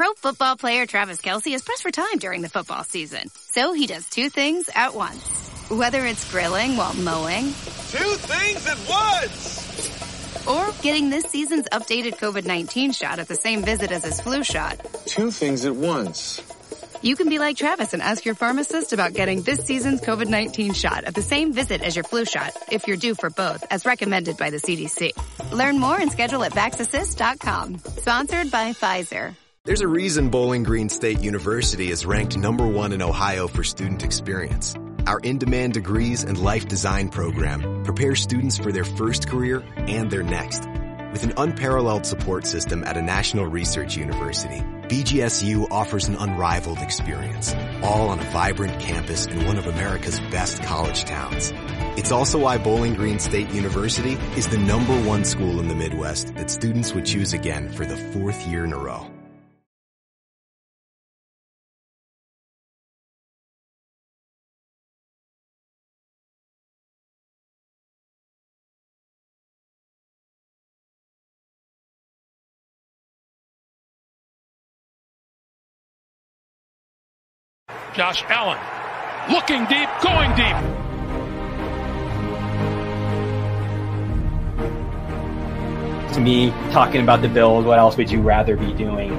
Pro football player Travis Kelce is pressed for time during the football season. So he does two things at once. Whether it's grilling while mowing. Two things at once! Or getting this season's updated COVID-19 shot at the same visit as his flu shot. Two things at once. You can be like Travis and ask your pharmacist about getting this season's COVID-19 shot at the same visit as your flu shot if you're due for both, as recommended by the CDC. Learn more and schedule at VaxAssist.com. Sponsored by Pfizer. There's a reason Bowling Green State University is ranked number one in Ohio for student experience. Our in-demand degrees and life design program prepare students for their first career and their next. With an unparalleled support system at a national research university, BGSU offers an unrivaled experience, all on a vibrant campus in one of America's best college towns. It's also why Bowling Green State University is the number one school in the Midwest that students would choose again for the fourth year in a row. Josh Allen looking deep, going deep. To me, talking about the Bills, what else would you rather be doing?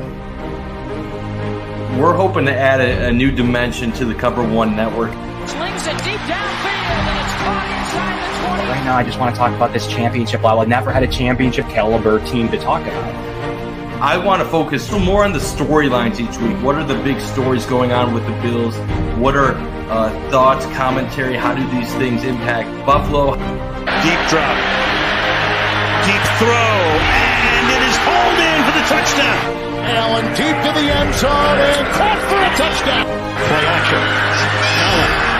We're hoping to add a, a new dimension to the Cover One network. Slings it deep downfield, and it's caught inside the 20. Right now, I just want to talk about this championship level. I've never had a championship caliber team to talk about. I want to focus more on the storylines each week. What are the big stories going on with the Bills? What are uh, thoughts, commentary? How do these things impact Buffalo? Deep drop, deep throw, and it is hauled in for the touchdown. Allen deep to the end zone and caught for a touchdown. Play action. Allen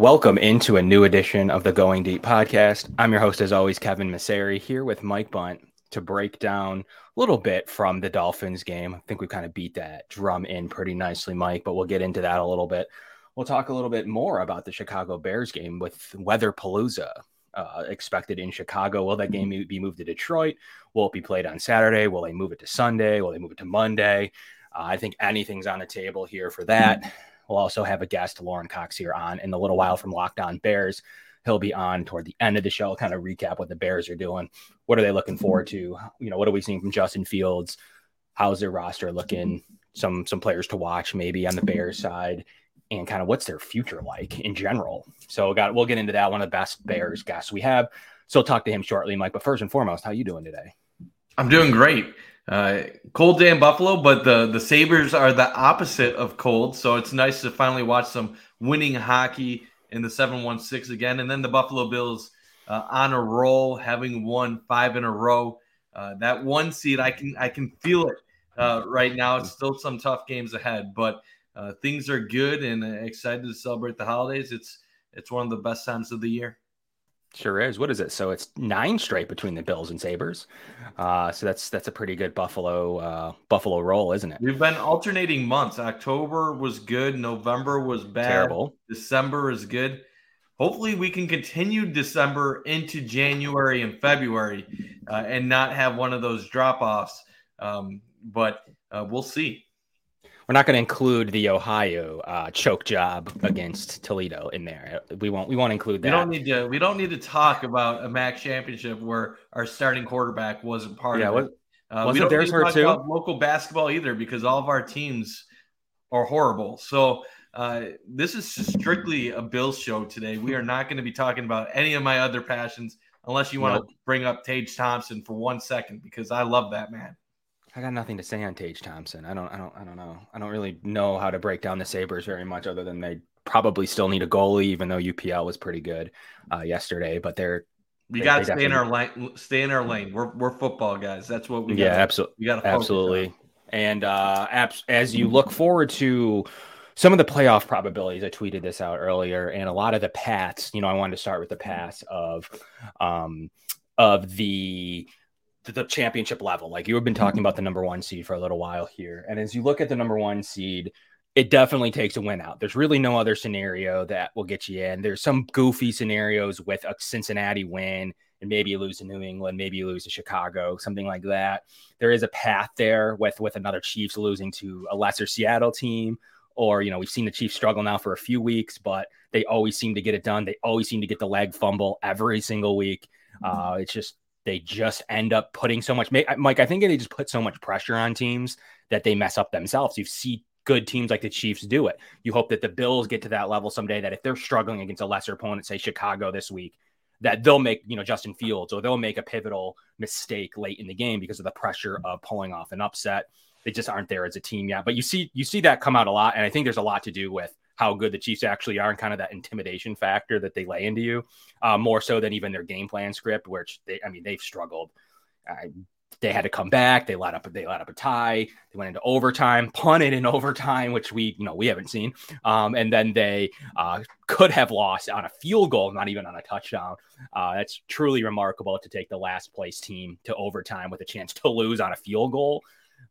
Welcome into a new edition of the Going Deep podcast. I'm your host, as always, Kevin Masseri, here with Mike Bunt to break down a little bit from the Dolphins game. I think we kind of beat that drum in pretty nicely, Mike, but we'll get into that a little bit. We'll talk a little bit more about the Chicago Bears game with Weather Palooza uh, expected in Chicago. Will that game be moved to Detroit? Will it be played on Saturday? Will they move it to Sunday? Will they move it to Monday? Uh, I think anything's on the table here for that. We'll also have a guest, Lorin Cox, here on in a little while from Locked On Bears. He'll be on toward the end of the show, kind of recap what the Bears are doing. What are they looking forward to? You know, what are we seeing from Justin Fields? How's their roster looking? Some some players to watch maybe on the Bears side, and kind of what's their future like in general. So, got we'll get into that. One of the best Bears guests we have. So, talk to him shortly, Mike. But first and foremost, how you doing today? I'm doing great. Uh, cold day in Buffalo, but the the Sabres are the opposite of cold, so it's nice to finally watch some winning hockey in the seven one six again, and then the Buffalo Bills uh, on a roll, having won five in a row. Uh, that one seed, I can I can feel it uh, right now. It's still some tough games ahead, but uh, things are good and excited to celebrate the holidays. It's it's one of the best times of the year. Sure is. What is it? So it's nine straight between the Bills and Sabres. Uh, so that's that's a pretty good Buffalo uh, Buffalo roll, isn't it? We've been alternating months. October was good. November was bad. Terrible. December is good. Hopefully, we can continue December into January and February, uh, and not have one of those drop offs. Um, but uh, we'll see. We're not going to include the Ohio uh, choke job against Toledo in there. We won't. We won't include that. We don't need to. We don't need to talk about a MAC championship where our starting quarterback wasn't part yeah, of it. Uh, wasn't we don't theirs need to talk too? about local basketball either because all of our teams are horrible. So uh, this is strictly a Bills show today. We are not going to be talking about any of my other passions unless you want Nope. to bring up Tage Thompson for one second because I love that man. I got nothing to say on Tage Thompson. I don't. I don't. I don't know. I don't really know how to break down the Sabres very much, other than they probably still need a goalie, even though UPL was pretty good uh, yesterday. But they're We They- got to they stay in our lane. Stay in our lane. We're we're football guys. That's what we. yeah, absolutely. We got to Absolutely. And uh, abs- as you look forward to some of the playoff probabilities, I tweeted this out earlier, and a lot of the paths. You know, I wanted to start with the paths of, um, of the the championship level. Like you have been talking about the number one seed for a little while here. And as you look at the number one seed, it definitely takes a win out. There's really no other scenario that will get you in. There's some goofy scenarios with a Cincinnati win and maybe you lose to New England, maybe you lose to Chicago, something like that. There is a path there with with another Chiefs losing to a lesser Seattle team or you know we've seen the Chiefs struggle now for a few weeks, but they always seem to get it done. They always seem to get the leg fumble every single week. Uh, it's just they just end up putting so much. Mike, I think they just put so much pressure on teams that they mess up themselves. You see good teams like the Chiefs do it. You hope that the Bills get to that level someday. That if they're struggling against a lesser opponent, say Chicago this week, that they'll make you know Justin Fields or they'll make a pivotal mistake late in the game because of the pressure of pulling off an upset. They just aren't there as a team yet. But you see you see that come out a lot, and I think there's a lot to do with how good the Chiefs actually are and kind of that intimidation factor that they lay into you, uh, more so than even their game plan script, which they, I mean, they've struggled. Uh, they had to come back. They let up. They let up a tie. They went into overtime, punted in overtime, which we you know we haven't seen. Um, and then they uh, could have lost on a field goal, not even on a touchdown. Uh, that's truly remarkable to take the last place team to overtime with a chance to lose on a field goal.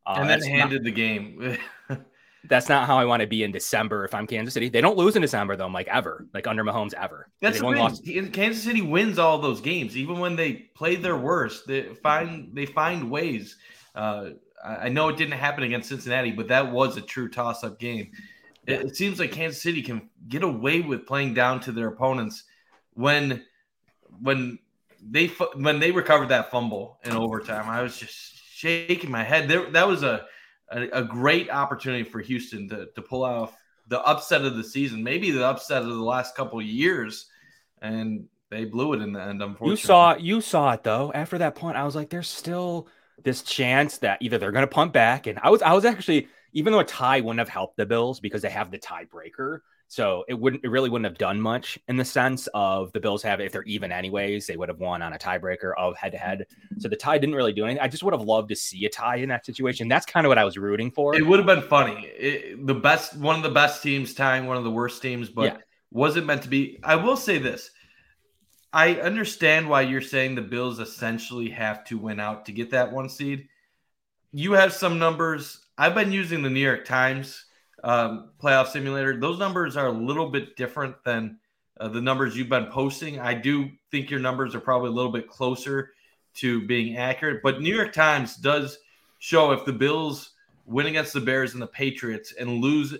Uh, and then handed not, the game. that's not how I want to be in December if I'm Kansas City. They don't lose in December though, I'm like ever, like under Mahomes ever. That's the thing. Lost- Kansas City wins all those games, even when they play their worst. They find they find ways. Uh, I know it didn't happen against Cincinnati, but that was a true toss-up game. It, it seems like Kansas City can get away with playing down to their opponents when when they when they recovered that fumble in overtime. I was just shaking my head. There, that was a a, a, great opportunity for Houston to, to pull off the upset of the season, maybe the upset of the last couple years, and they blew it in the end. Unfortunately, you saw you saw it though. After that point, I was like, "There's still this chance that either they're going to punt back," and I was I was actually even though a tie wouldn't have helped the Bills because they have the tiebreaker. So it wouldn't, it really wouldn't have done much in the sense of the Bills have, if they're even anyways, they would have won on a tiebreaker of head to head. So the tie didn't really do anything. I just would have loved to see a tie in that situation. That's kind of what I was rooting for. It would have been funny. It, the best, one of the best teams tying one of the worst teams, but yeah. wasn't meant to be. I will say this. I understand why you're saying the Bills essentially have to win out to get that one seed. You have some numbers. I've been using the New York Times um, playoff simulator. Those numbers are a little bit different than uh, the numbers you've been posting. I do think your numbers are probably a little bit closer to being accurate, but New York Times does show if the Bills win against the Bears and the Patriots and lose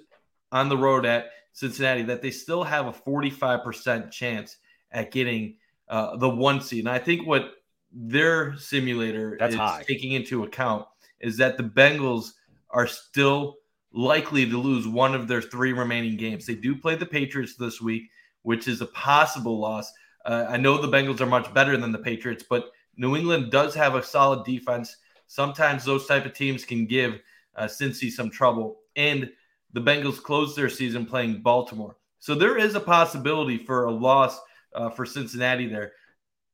on the road at Cincinnati, that they still have a 45% chance at getting uh, the one seed. And I think what their simulator That's is high. taking into account is that the Bengals are still likely to lose one of their three remaining games. They do play the Patriots this week, which is a possible loss. Uh, I know the Bengals are much better than the Patriots, but New England does have a solid defense. Sometimes those type of teams can give uh, Cincy some trouble. And the Bengals closed their season playing Baltimore. So there is a possibility for a loss uh, for Cincinnati there.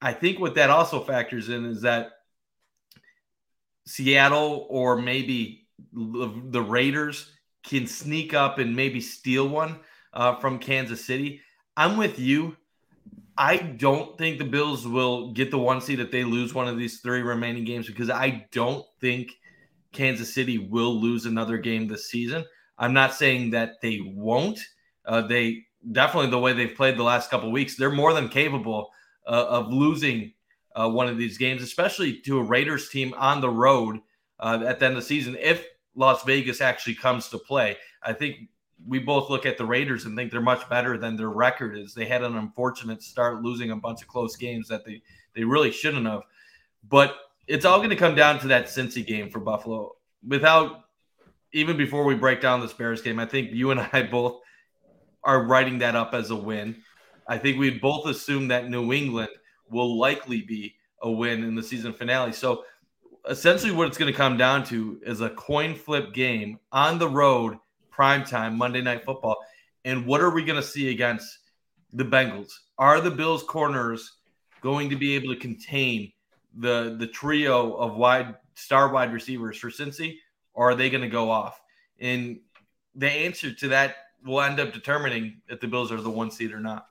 I think what that also factors in is that Seattle or maybe the Raiders can sneak up and maybe steal one uh, from Kansas City. I'm with you. I don't think the Bills will get the one seed if they lose one of these three remaining games because I don't think Kansas City will lose another game this season. I'm not saying that they won't. Uh, they definitely the way they've played the last couple weeks, they're more than capable uh, of losing uh, one of these games, especially to a Raiders team on the road uh, at the end of the season. If Las Vegas actually comes to play. I think we both look at the Raiders and think they're much better than their record is. They had an unfortunate start, losing a bunch of close games that they they really shouldn't have. But it's all going to come down to that Cincy game for Buffalo. Without even before we break down this Bears game, I think you and I both are writing that up as a win. I think we both assume that New England will likely be a win in the season finale. So essentially what it's going to come down to is a coin flip game on the road, prime time, Monday Night Football. And what are we going to see against the Bengals? Are the Bills corners going to be able to contain the the trio of wide star wide receivers for Cincy, or are they going to go off? And the answer to that will end up determining if the Bills are the one seed or not.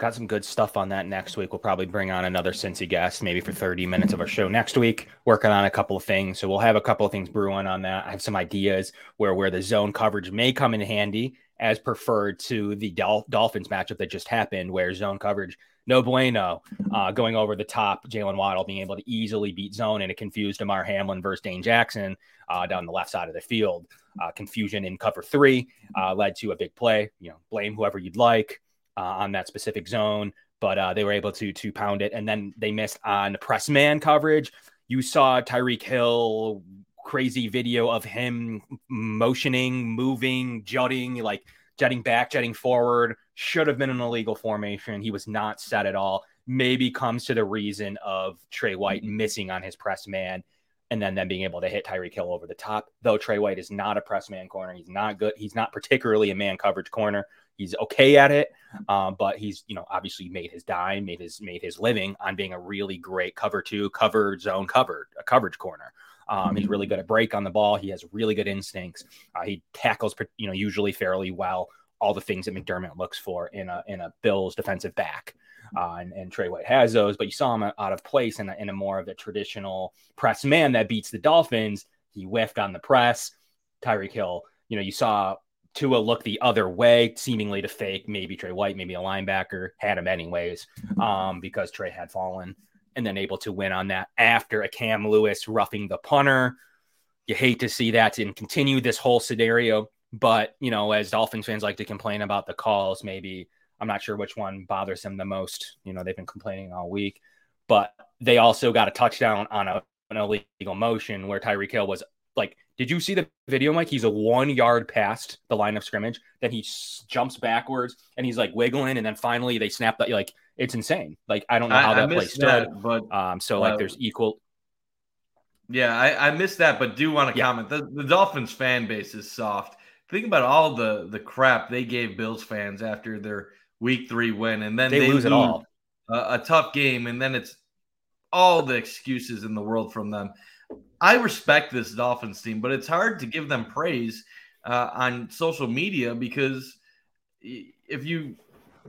Got some good stuff on that next week. We'll probably bring on another Cincy guest, maybe for 30 minutes of our show next week, working on a couple of things. So we'll have a couple of things brewing on that. I have some ideas where where the zone coverage may come in handy as preferred to the Dol- Dolphins matchup that just happened, where zone coverage no bueno, uh, going over the top. Jaylen Waddle being able to easily beat zone and it confused Damar Hamlin versus Dane Jackson uh, down the left side of the field. Uh, confusion in cover three uh, led to a big play. You know, blame whoever you'd like uh, on that specific zone, but uh, they were able to to pound it, and then they missed on press man coverage. You saw Tyreek Hill crazy video of him motioning, moving, jutting, like jetting back, jetting forward. Should have been an illegal formation. He was not set at all. Maybe comes to the reason of Tre White missing on his press man and then them being able to hit Tyreek Hill over the top. Though Tre White is not a press man corner, he's not good. He's not particularly a man coverage corner. He's okay at it, um, but he's you know obviously made his dime, made his made his living on being a really great cover two, cover zone covered, a coverage corner. Um, he's really good at break on the ball. He has really good instincts. Uh, he tackles, you know, usually fairly well. All the things that McDermott looks for in a in a Bills defensive back. Uh, and, and, Tre White has those, but you saw him out of place in a, in a more of a traditional press man that beats the Dolphins. He whiffed on the press. Tyreek Hill, you know, you saw Tua look the other way, seemingly to fake maybe Tre White, maybe a linebacker, had him anyways, um, because Tre had fallen and then able to win on that after a Cam Lewis roughing the punter. You hate to see that and continue this whole scenario. But, you know, as Dolphins fans like to complain about the calls, maybe I'm not sure which one bothers them the most. You know, they've been complaining all week, but they also got a touchdown on a, an illegal motion where Tyreek Hill was like, did you see the video, Mike? He's a one yard past the line of scrimmage. Then he s- jumps backwards and he's like wiggling. And then finally they snap that. Like, it's insane. Like, I don't know how I, that I play stood. that, but um, so, like, there's equal. Yeah, I, I missed that, but do want to yeah. comment. The, the Dolphins fan base is soft. Think about all the the crap they gave Bills fans after their week three win, and then they, they lose it all. A, a tough game, and then it's all the excuses in the world from them. I respect this Dolphins team, but it's hard to give them praise uh, on social media because if you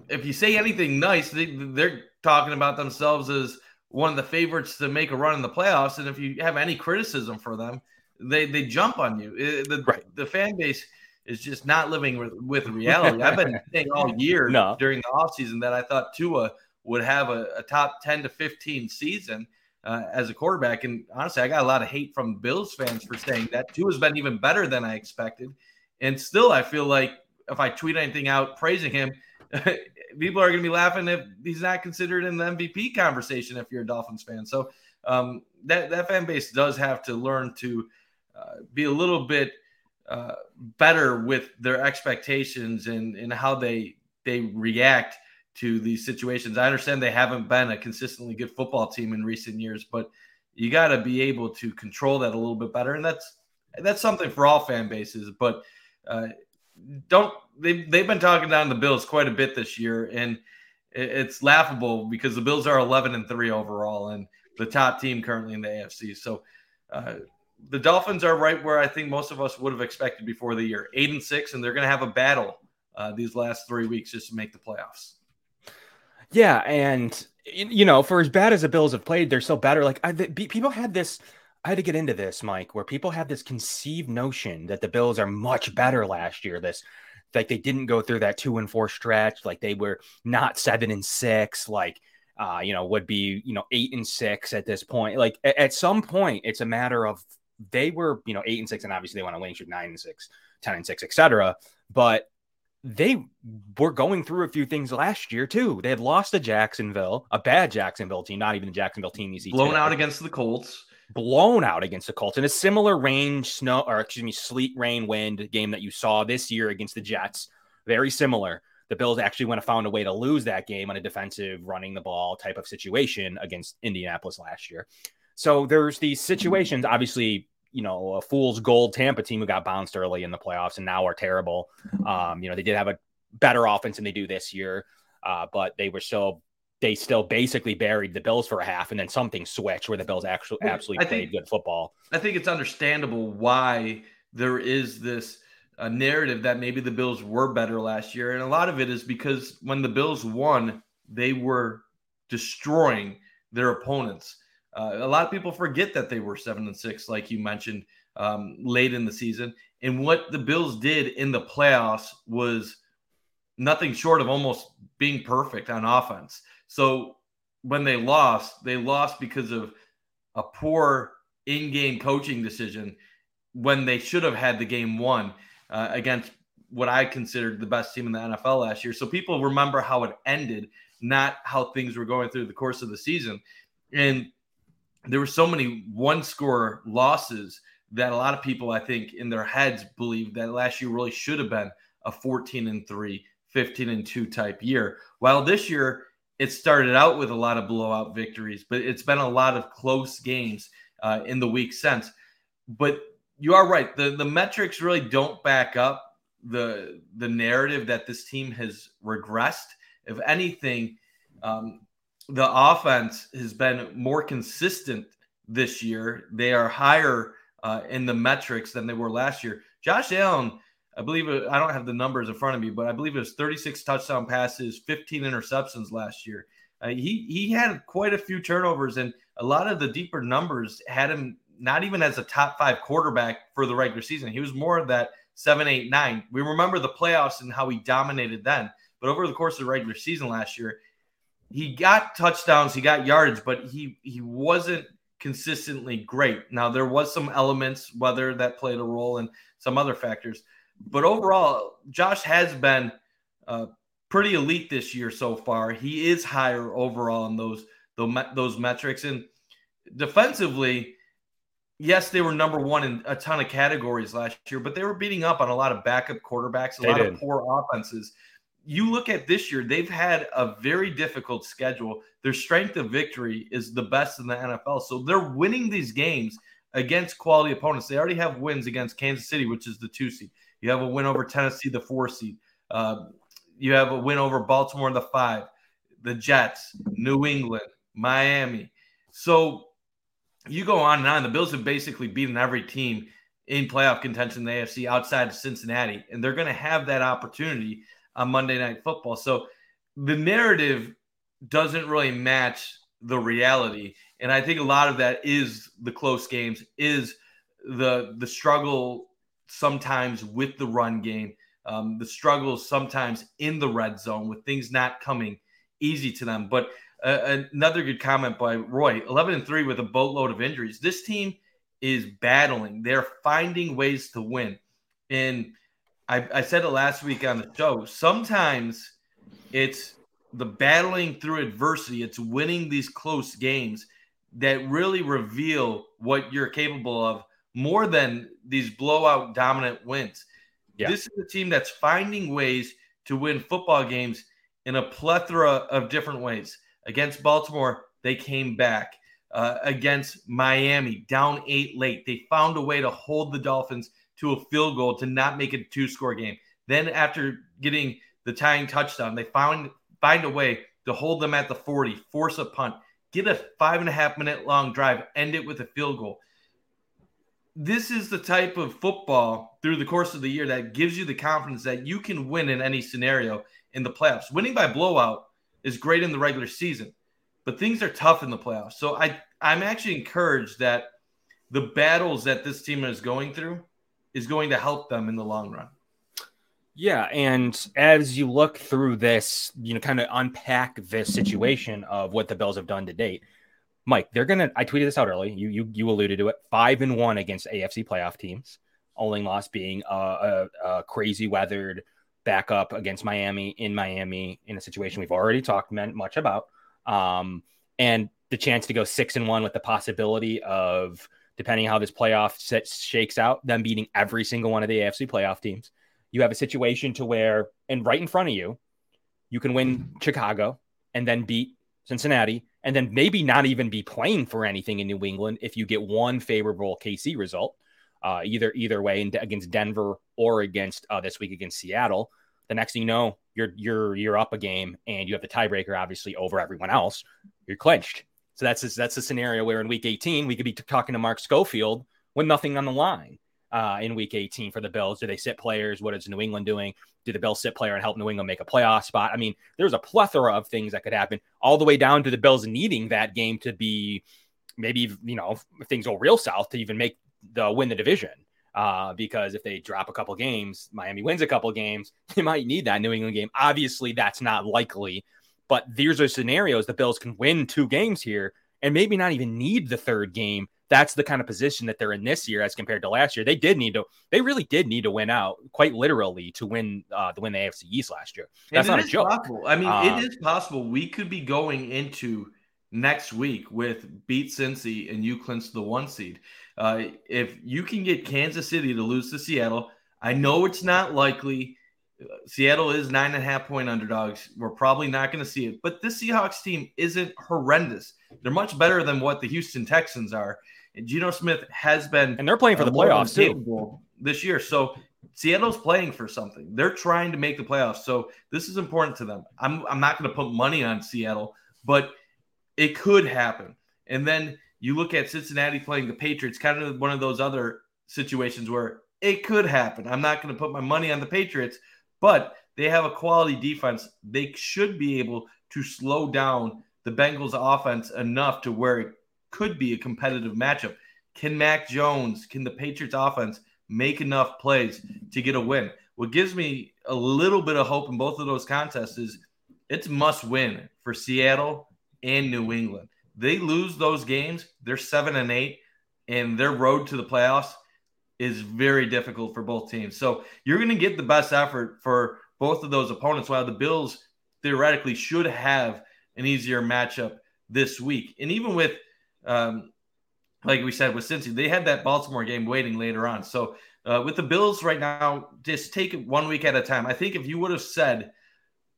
if you say anything nice, they, they're talking about themselves as one of the favorites to make a run in the playoffs. And if you have any criticism for them, they they jump on you. The right. the fan base is just not living with, with reality. I've been saying all year no. during the offseason that I thought Tua would have a, a top 10 to 15 season uh, as a quarterback. And honestly, I got a lot of hate from Bills fans for saying that. Tua's been even better than I expected. And still, I feel like if I tweet anything out praising him, people are going to be laughing if he's not considered in the MVP conversation if you're a Dolphins fan. So um, that that fan base does have to learn to uh, be a little bit uh, better with their expectations and and how they they react to these situations. I understand they haven't been a consistently good football team in recent years, but you got to be able to control that a little bit better, and that's that's something for all fan bases. But uh, don't they they've been talking down the Bills quite a bit this year, and it's laughable because the Bills are 11 and three overall and the top team currently in the AFC. So uh, the Dolphins are right where I think most of us would have expected before the year, eight and six, and they're going to have a battle uh, these last three weeks just to make the playoffs. Yeah, and you know, for as bad as the Bills have played, they're still better. Like I, the, people had this. I had to get into this, Mike, where people have this conceived notion that the Bills are much better last year. This, like they didn't go through that two and four stretch, like they were not seven and six, like uh, you know, would be you know eight and six at this point. Like at, at some point, it's a matter of they were you know eight and six, and obviously they want to win, shoot nine and six, 10 and six, etc. But they were going through a few things last year too. They had lost to Jacksonville, a bad Jacksonville team, not even the Jacksonville team you see blown today. out against the Colts. Blown out against the Colts in a similar range snow or excuse me sleet rain wind game that you saw this year against the Jets. Very similar. The Bills actually went and found a way to lose that game on a defensive running the ball type of situation against Indianapolis last year. So there's these situations. Obviously, you know, a fool's gold Tampa team who got bounced early in the playoffs and now are terrible. Um, you know, they did have a better offense than they do this year, uh, but they were still they still basically buried the Bills for a half, and then something switched where the Bills actually absolutely I played good football. I think it's understandable why there is this uh, narrative that maybe the Bills were better last year, and a lot of it is because when the Bills won, they were destroying their opponents. Uh, a lot of people forget that they were seven and six, like you mentioned um, late in the season. And what the Bills did in the playoffs was nothing short of almost being perfect on offense. So when they lost, they lost because of a poor in-game coaching decision when they should have had the game won uh, against what I considered the best team in the NFL last year. So people remember how it ended, not how things were going through the course of the season. And there were so many one-score losses that a lot of people, I think, in their heads believe that last year really should have been a 14 and 3, 15 and 2 type year. While this year it started out with a lot of blowout victories, but it's been a lot of close games uh, in the week since. But you are right. The the metrics really don't back up the the narrative that this team has regressed. If anything, um, the offense has been more consistent this year. They are higher uh, in the metrics than they were last year. Josh Allen, I believe I don't have the numbers in front of me, but I believe it was 36 touchdown passes, 15 interceptions last year. Uh, he he had quite a few turnovers, and a lot of the deeper numbers had him not even as a top five quarterback for the regular season. He was more of that seven, eight, nine. We remember the playoffs and how he dominated then, but over the course of the regular season last year, he got touchdowns, he got yards, but he he wasn't consistently great. Now there was some elements, weather that played a role, and some other factors, but overall, Josh has been uh, pretty elite this year so far. He is higher overall in those those metrics, and defensively, yes, they were number one in a ton of categories last year, but they were beating up on a lot of backup quarterbacks, a they lot did. of poor offenses you look at this year, they've had a very difficult schedule. Their strength of victory is the best in the NFL. So they're winning these games against quality opponents. They already have wins against Kansas City, which is the two seed. You have a win over Tennessee, the four seed. Uh, you have a win over Baltimore, the five, the Jets, New England, Miami. So you go on and on. The Bills have basically beaten every team in playoff contention in the AFC outside of Cincinnati, and they're going to have that opportunity on Monday Night Football. So the narrative doesn't really match the reality, and I think a lot of that is the close games, is the the struggle sometimes with the run game, um, the struggles sometimes in the red zone with things not coming easy to them. But uh, another good comment by Roy: eleven and three with a boatload of injuries. This team is battling; they're finding ways to win, and I, I said it last week on the show. Sometimes it's the battling through adversity, it's winning these close games that really reveal what you're capable of more than these blowout dominant wins. Yeah. This is a team that's finding ways to win football games in a plethora of different ways. Against Baltimore, they came back. Uh, against Miami, down eight late, they found a way to hold the Dolphins to a field goal to not make it a two score game. Then after getting the tying touchdown, they found find a way to hold them at the 40, force a punt, get a five and a half minute long drive, end it with a field goal. This is the type of football through the course of the year that gives you the confidence that you can win in any scenario in the playoffs. Winning by blowout is great in the regular season, but things are tough in the playoffs. So I I'm actually encouraged that the battles that this team is going through is going to help them in the long run. Yeah, and as you look through this, you know, kind of unpack this situation of what the Bills have done to date. Mike, they're gonna. I tweeted this out early. You you you alluded to it. Five and one against AFC playoff teams. Only loss being a, a, a crazy weathered backup against Miami in Miami in a situation we've already talked much about. Um, and the chance to go six and one with the possibility of depending how this playoff set shakes out, them beating every single one of the AFC playoff teams. You have a situation to where, and right in front of you, you can win Chicago and then beat Cincinnati, and then maybe not even be playing for anything in New England if you get one favorable KC result, uh, either either way against Denver or against uh, this week against Seattle. The next thing you know, you're you're you're up a game, and you have the tiebreaker obviously over everyone else. You're clinched. So that's a, that's a scenario where in week 18 we could be talking to Mark Schofield with nothing on the line. uh, in Week 18 for the Bills? Do they sit players? What is New England doing? Do the Bills sit player and help New England make a playoff spot? I mean, there's a plethora of things that could happen, all the way down to the Bills needing that game to be maybe you know things go real south to even make the win the division. Uh, because if they drop a couple games, Miami wins a couple games, they might need that New England game. Obviously, that's not likely, but these are scenarios the Bills can win two games here and maybe not even need the third game. That's the kind of position that they're in this year as compared to last year. They did need to, they really did need to win out quite literally to win uh, the win the AFC East last year. That's not a joke. Possible. I mean, um, it is possible we could be going into next week with beat Cincy and you clinch the one seed. Uh, if you can get Kansas City to lose to Seattle, I know it's not likely. Seattle is nine and a half point underdogs. We're probably not going to see it, but this Seahawks team isn't horrendous. They're much better than what the Houston Texans are. And Geno Smith has been, and they're playing for the playoffs too this year. So Seattle's playing for something. They're trying to make the playoffs. So this is important to them. I'm I'm not going to put money on Seattle, but it could happen. And then you look at Cincinnati playing the Patriots, kind of one of those other situations where it could happen. I'm not going to put my money on the Patriots, but they have a quality defense. They should be able to slow down the Bengals offense enough to where it could be a competitive matchup. Can Mac Jones, can the Patriots offense make enough plays to get a win? What gives me a little bit of hope in both of those contests is it's must win for Seattle and New England. They lose those games, they're 7 and 8 and their road to the playoffs is very difficult for both teams. So you're going to get the best effort for both of those opponents. While the Bills theoretically should have an easier matchup this week, and even with, um, like we said with Cincy, they had that Baltimore game waiting later on. So uh, with the Bills right now, just take it one week at a time. I think if you would have said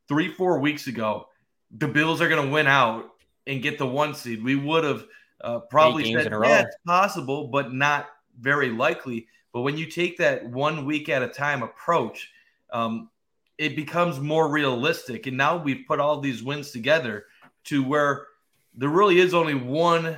three, four weeks ago, the Bills are going to win out and get the one seed, we would have uh, probably said, yeah, it's possible, but not very likely. But when you take that one week at a time approach, um, it becomes more realistic. And now we've put all these wins together to where there really is only one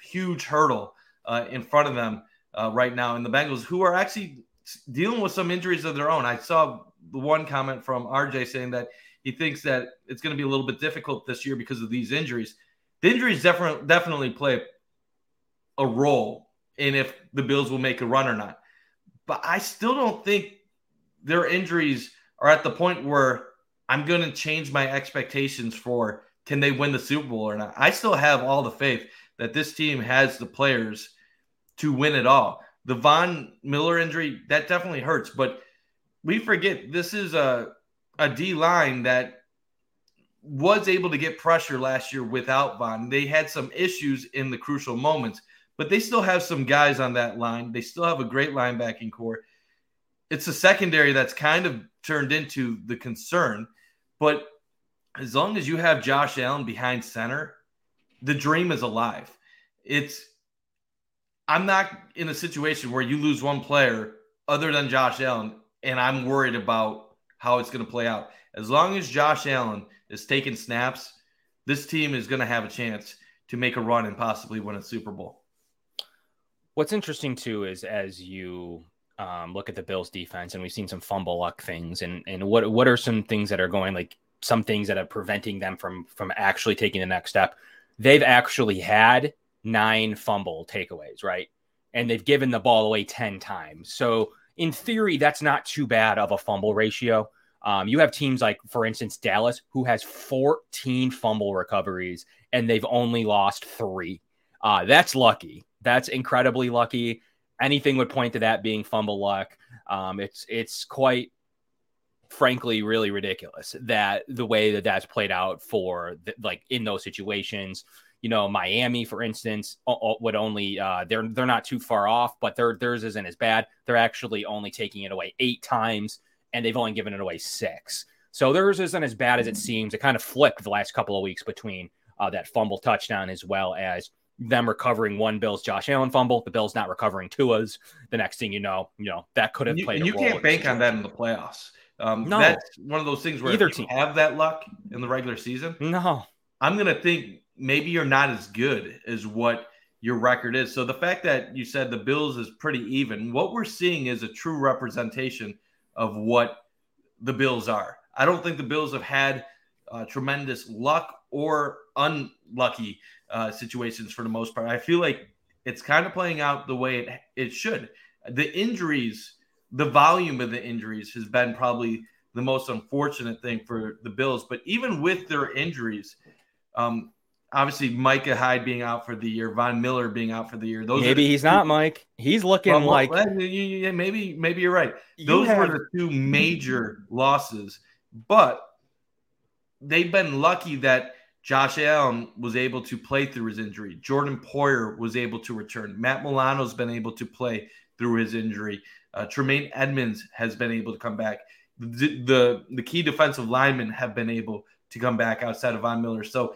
huge hurdle uh, in front of them uh, right now in the Bengals, who are actually dealing with some injuries of their own. I saw the one comment from RJ saying that he thinks that it's going to be a little bit difficult this year because of these injuries. The injuries definitely definitely play a role in if the Bills will make a run or not. But I still don't think their injuries are at the point where I'm going to change my expectations for can they win the Super Bowl or not. I still have all the faith that this team has the players to win it all. The Von Miller injury that definitely hurts, but we forget this is a a D line that was able to get pressure last year without Von. They had some issues in the crucial moments, but they still have some guys on that line. They still have a great linebacking core. It's a secondary that's kind of turned into the concern, but as long as you have Josh Allen behind center, the dream is alive. It's I'm not in a situation where you lose one player other than Josh Allen, and I'm worried about how it's going to play out. As long as Josh Allen is taking snaps, this team is going to have a chance to make a run and possibly win a Super Bowl. What's interesting too is as you um, look at the Bills defense, and we've seen some fumble luck things, and and what what are some things that are going like some things that are preventing them from from actually taking the next step? They've actually had nine fumble takeaways, right? And they've given the ball away ten times. So in theory, that's not too bad of a fumble ratio. Um, you have teams like, for instance, Dallas, who has 14 fumble recoveries and they've only lost three. Uh, that's lucky. That's incredibly lucky. Anything would point to that being fumble luck. Um, it's it's quite frankly really ridiculous that the way that that's played out for the, like in those situations. You know miami for instance would only uh, they're they're not too far off but their theirs isn't as bad. They're actually only taking it away eight times and they've only given it away six. So theirs isn't as bad as it seems. It kind of flipped the last couple of weeks between uh, that fumble touchdown as well as them recovering one Bills Josh Allen fumble, the Bills not recovering Tua's. The next thing you know, you know that could have you, played. And you can't bank on that in the playoffs. Um, no, that's one of those things where either team have that luck in the regular season. No, I'm gonna think maybe you're not as good as what your record is. So the fact that you said the Bills is pretty even, what we're seeing is a true representation of what the Bills are. I don't think the Bills have had uh, tremendous luck or unlucky uh, situations for the most part. I feel like it's kind of playing out the way it, it should. The injuries, the volume of the injuries has been probably the most unfortunate thing for the Bills. But even with their injuries, um, obviously Micah Hyde being out for the year, Von Miller being out for the year. Those maybe he's two, not Mike. He's looking well, like well, maybe maybe you're right. Those you have, were the two major losses, but they've been lucky that Josh Allen was able to play through his injury. Jordan Poyer was able to return. Matt Milano's been able to play through his injury. Uh, Tremaine Edmunds has been able to come back. The, the, the key defensive linemen have been able to come back outside of Von Miller. So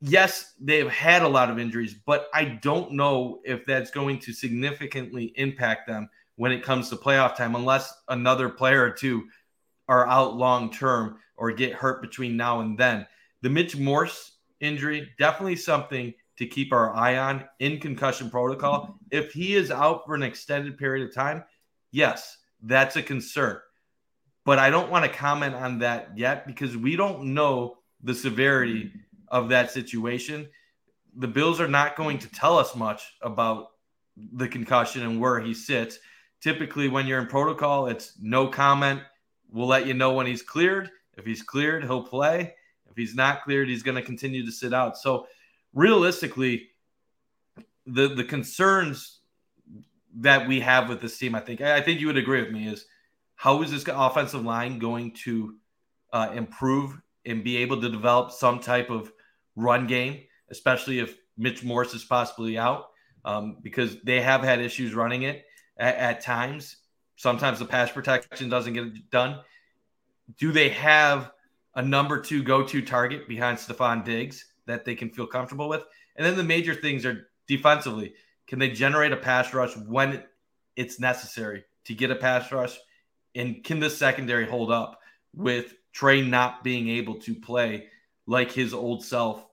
yes, they've had a lot of injuries, but I don't know if that's going to significantly impact them when it comes to playoff time, unless another player or two are out long term or get hurt between now and then. The Mitch Morse injury, definitely something to keep our eye on in concussion protocol. If he is out for an extended period of time, yes, that's a concern. But I don't want to comment on that yet because we don't know the severity of that situation. The Bills are not going to tell us much about the concussion and where he sits. Typically, when you're in protocol, it's no comment. We'll let you know when he's cleared. If he's cleared, he'll play. If he's not cleared, he's going to continue to sit out. So, realistically, the the concerns that we have with this team, I think, I think you would agree with me, is how is this offensive line going to uh, improve and be able to develop some type of run game, especially if Mitch Morse is possibly out, um, because they have had issues running it at, at times. Sometimes the pass protection doesn't get done. Do they have a number two go to target behind Stefon Diggs that they can feel comfortable with? And then the major things are defensively. Can they generate a pass rush when it's necessary to get a pass rush? And can the secondary hold up with Tre not being able to play like his old self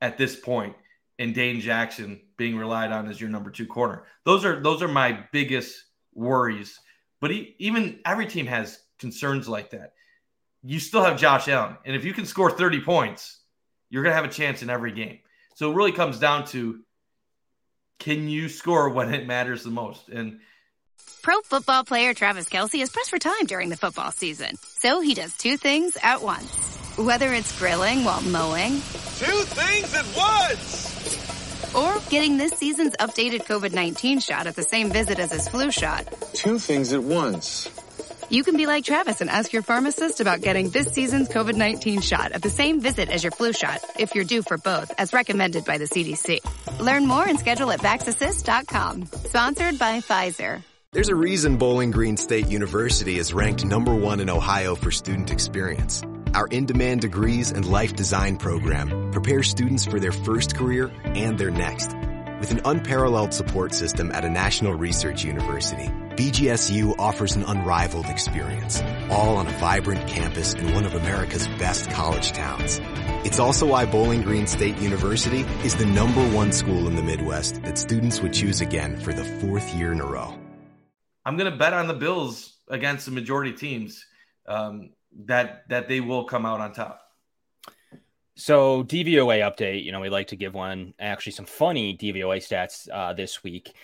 at this point, and Dane Jackson being relied on as your number two corner. Those are those are my biggest worries. But he, even every team has concerns like that. You still have Josh Allen, and if you can score 30 points, you're going to have a chance in every game. So it really comes down to can you score when it matters the most? And Pro football player Travis Kelce is pressed for time during the football season. So he does two things at once whether it's grilling while mowing, two things at once, or getting this season's updated COVID 19 shot at the same visit as his flu shot. Two things at once. You can be like Travis and ask your pharmacist about getting this season's COVID 19 shot at the same visit as your flu shot if you're due for both, as recommended by the CDC. Learn more and schedule at vaxassist.com. Sponsored by Pfizer. There's a reason Bowling Green State University is ranked number one in Ohio for student experience. Our in-demand degrees and life design program prepare students for their first career and their next. With an unparalleled support system at a national research university, BGSU offers an unrivaled experience, all on a vibrant campus in one of America's best college towns. It's also why Bowling Green State University is the number one school in the Midwest that students would choose again for the fourth year in a row. I'm going to bet on the Bills against the majority teams. Um, that that they will come out on top. So DVOA update, you know, we like to give one actually some funny DVOA stats uh, this week.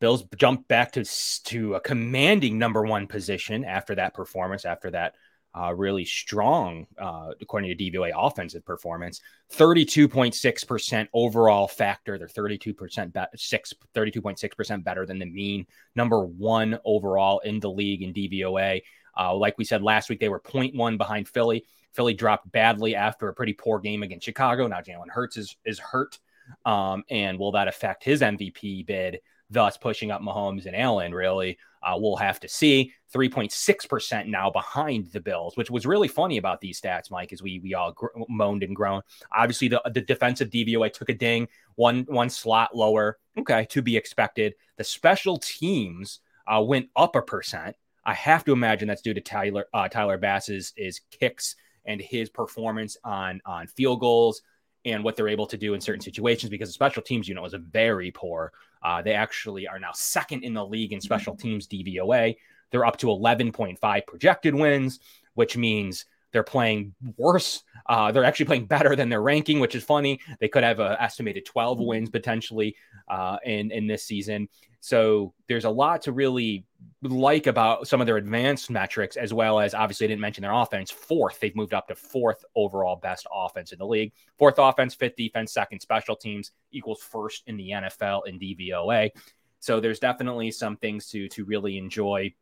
Bills jumped back to to a commanding number one position after that performance, after that uh, really strong, uh, according to DVOA, offensive performance. 32.6% overall factor. They're 32% be- six, 32.6% better than the mean. Number one overall in the league in DVOA. Uh, like we said last week, they were 0.1 behind Philly. Philly dropped badly after a pretty poor game against Chicago. Now Jalen Hurts is is hurt, um, and will that affect his MVP bid? Thus, pushing up Mahomes and Allen. Really, uh, we'll have to see. 3.6% now behind the Bills, which was really funny about these stats, Mike, as we we all gr- moaned and groaned. Obviously, the, the defensive DVOA took a ding, one one slot lower. Okay, to be expected. The special teams uh, went up a percent. I have to imagine that's due to Tyler uh, Tyler Bass's is kicks and his performance on on field goals and what they're able to do in certain situations because the special teams unit was a very poor. Uh, they actually are now second in the league in special teams DVOA. They're up to 11.5 projected wins, which means they're playing worse. Uh, they're actually playing better than their ranking, which is funny. They could have an estimated 12 wins potentially uh, in in this season. So there's a lot to really like about some of their advanced metrics, as well as obviously I didn't mention their offense. Fourth, they've moved up to fourth overall best offense in the league. Fourth offense, fifth defense, second special teams equals first in the NFL in DVOA. So there's definitely some things to to really enjoy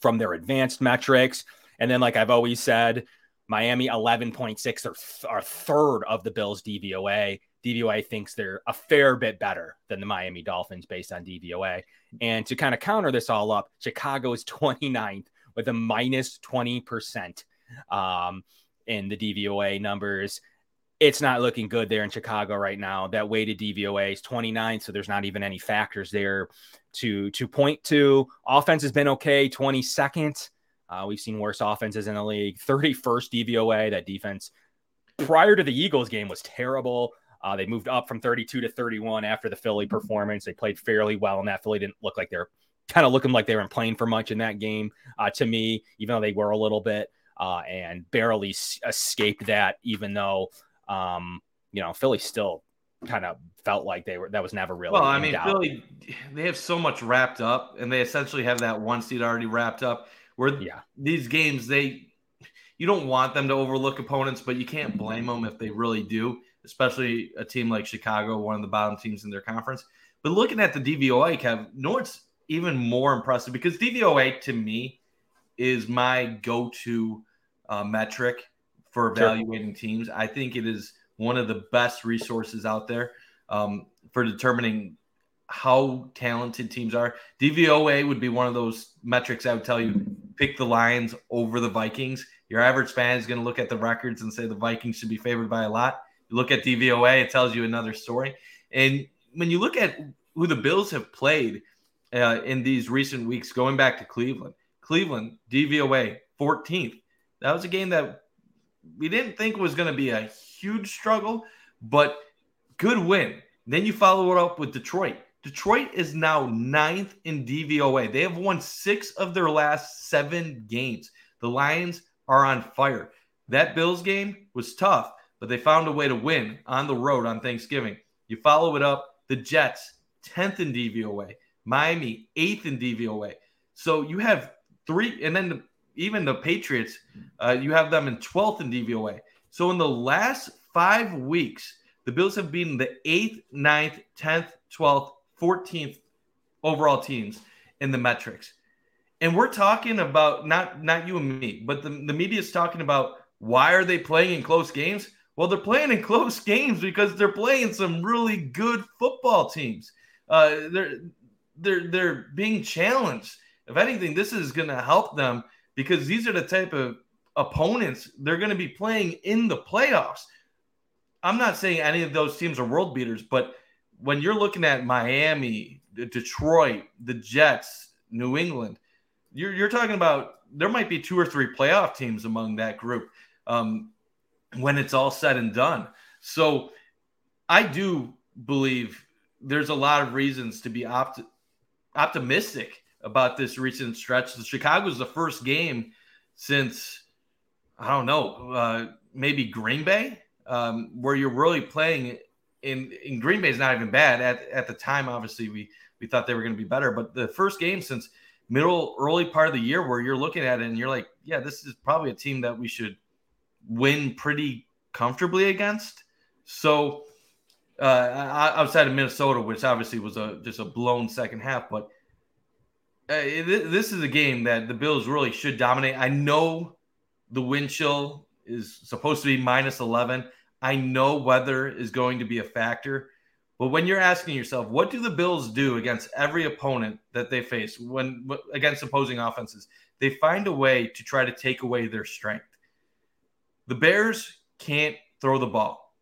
from their advanced metrics. And then, like I've always said, Miami 11.6 are, are third of the Bills DVOA. DVOA thinks they're a fair bit better than the Miami Dolphins based on DVOA. And to kind of counter this all up, Chicago is 29th with a minus 20% um, in the DVOA numbers. It's not looking good there in Chicago right now. That weighted DVOA is 29, so there's not even any factors there to to point to. Offense has been okay, 22nd. Uh, we've seen worse offenses in the league. 31st DVOA. That defense prior to the Eagles game was terrible. Uh, they moved up from 32 to 31 after the Philly performance. They played fairly well in that. Philly didn't look like they're kind of looking like they weren't playing for much in that game uh, to me, even though they were a little bit uh, and barely escaped that, even though, um, you know, Philly still kind of felt like they were that was never really well i mean philly they have so much wrapped up and they essentially have that one seed already wrapped up where yeah. these games they you don't want them to overlook opponents but you can't blame them if they really do especially a team like chicago one of the bottom teams in their conference but looking at the dvoa kev you know what's even more impressive because dvoa to me is my go-to uh, metric for evaluating sure. teams i think it is one of the best resources out there um, for determining how talented teams are. DVOA would be one of those metrics I would tell you pick the Lions over the Vikings. Your average fan is going to look at the records and say the Vikings should be favored by a lot. You look at DVOA, it tells you another story. And when you look at who the Bills have played uh, in these recent weeks, going back to Cleveland, Cleveland, DVOA, 14th. That was a game that we didn't think was going to be a huge struggle, but good win. Then you follow it up with Detroit. Detroit is now ninth in DVOA. They have won six of their last seven games. The Lions are on fire. That Bills game was tough, but they found a way to win on the road on Thanksgiving. You follow it up, the Jets, 10th in DVOA, Miami, 8th in DVOA. So you have three, and then the, even the Patriots, uh, you have them in 12th in DVOA. So in the last five weeks, the Bills have beaten the 8th, 9th, 10th, 12th, 14th overall teams in the metrics. And we're talking about not not you and me, but the, the media is talking about why are they playing in close games? Well, they're playing in close games because they're playing some really good football teams. Uh, they're they're they're being challenged. If anything, this is going to help them because these are the type of opponents they're going to be playing in the playoffs. I'm not saying any of those teams are world beaters, but when you're looking at Miami, Detroit, the Jets, New England, you're, you're talking about there might be two or three playoff teams among that group um, when it's all said and done. So I do believe there's a lot of reasons to be opt- optimistic about this recent stretch. The Chicago's the first game since I don't know, uh, maybe Green Bay, um, where you're really playing in in Green Bay is not even bad at at the time. Obviously, we we thought they were going to be better, but the first game since middle early part of the year where you're looking at it and you're like, yeah, this is probably a team that we should win pretty comfortably against. So uh, outside of Minnesota, which obviously was a just a blown second half, but uh, this is a game that the Bills really should dominate. I know the wind chill is supposed to be minus 11. I know weather is going to be a factor, but when you're asking yourself, what do the Bills do against every opponent that they face when against opposing offenses? They find a way to try to take away their strength. The Bears can't throw the ball.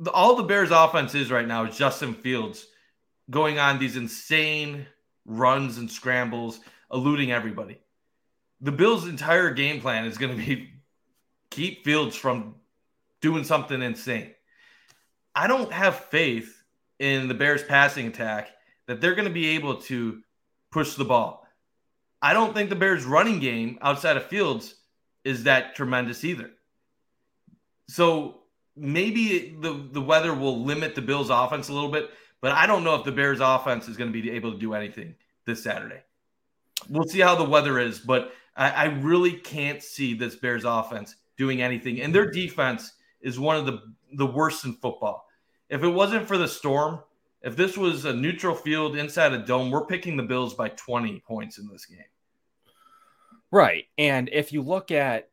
The, all the Bears offense is right now is Justin Fields going on these insane runs and scrambles, eluding everybody. The Bills' entire game plan is going to be keep Fields from doing something insane. I don't have faith in the Bears passing attack that they're going to be able to push the ball. I don't think the Bears running game outside of Fields is that tremendous either. So maybe the the weather will limit the Bills offense a little bit, but I don't know if the Bears offense is going to be able to do anything this Saturday. We'll see how the weather is, but I, I really can't see this Bears offense doing anything. And their defense is one of the the worst in football. If it wasn't for the storm, if this was a neutral field inside a dome, we're picking the Bills by 20 points in this game. Right. And if you look at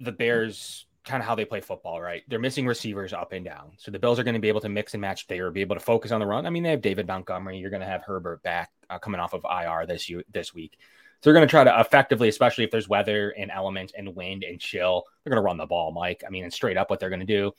the Bears kind of how they play football, right? They're missing receivers up and down. So the Bills are going to be able to mix and match They there, be able to focus on the run. I mean, they have David Montgomery. You're going to have Herbert back uh, coming off of IR this year, this week. So they're going to try to effectively, especially if there's weather and elements and wind and chill, they're going to run the ball, Mike. I mean, and straight up what they're going to do.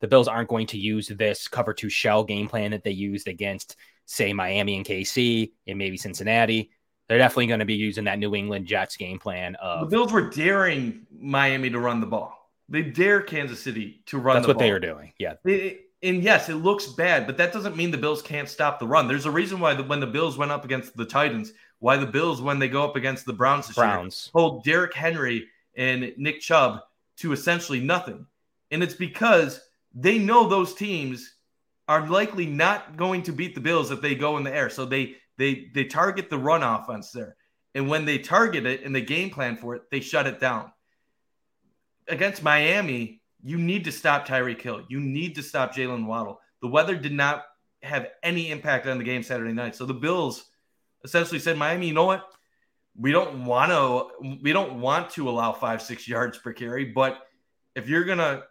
The Bills aren't going to use this cover two shell game plan that they used against, say, Miami and KC and maybe Cincinnati. They're definitely going to be using that New England Jets game plan. Of, the Bills were daring Miami to run the ball. They dare Kansas City to run. That's the what ball. they are doing. Yeah. It, and yes, it looks bad, but that doesn't mean the Bills can't stop the run. There's a reason why the, when the Bills went up against the Titans, why the Bills when they go up against the Browns this Browns. year hold Derrick Henry and Nick Chubb to essentially nothing, and it's because they know those teams are likely not going to beat the Bills if they go in the air. So they they they target the run offense there, and when they target it and the game plan for it, they shut it down. Against Miami, you need to stop Tyreek Hill. You need to stop Jaylen Waddle. The weather did not have any impact on the game Saturday night. So the Bills essentially said, Miami, you know what? We don't want to we don't want to allow five, six yards per carry, but if you're gonna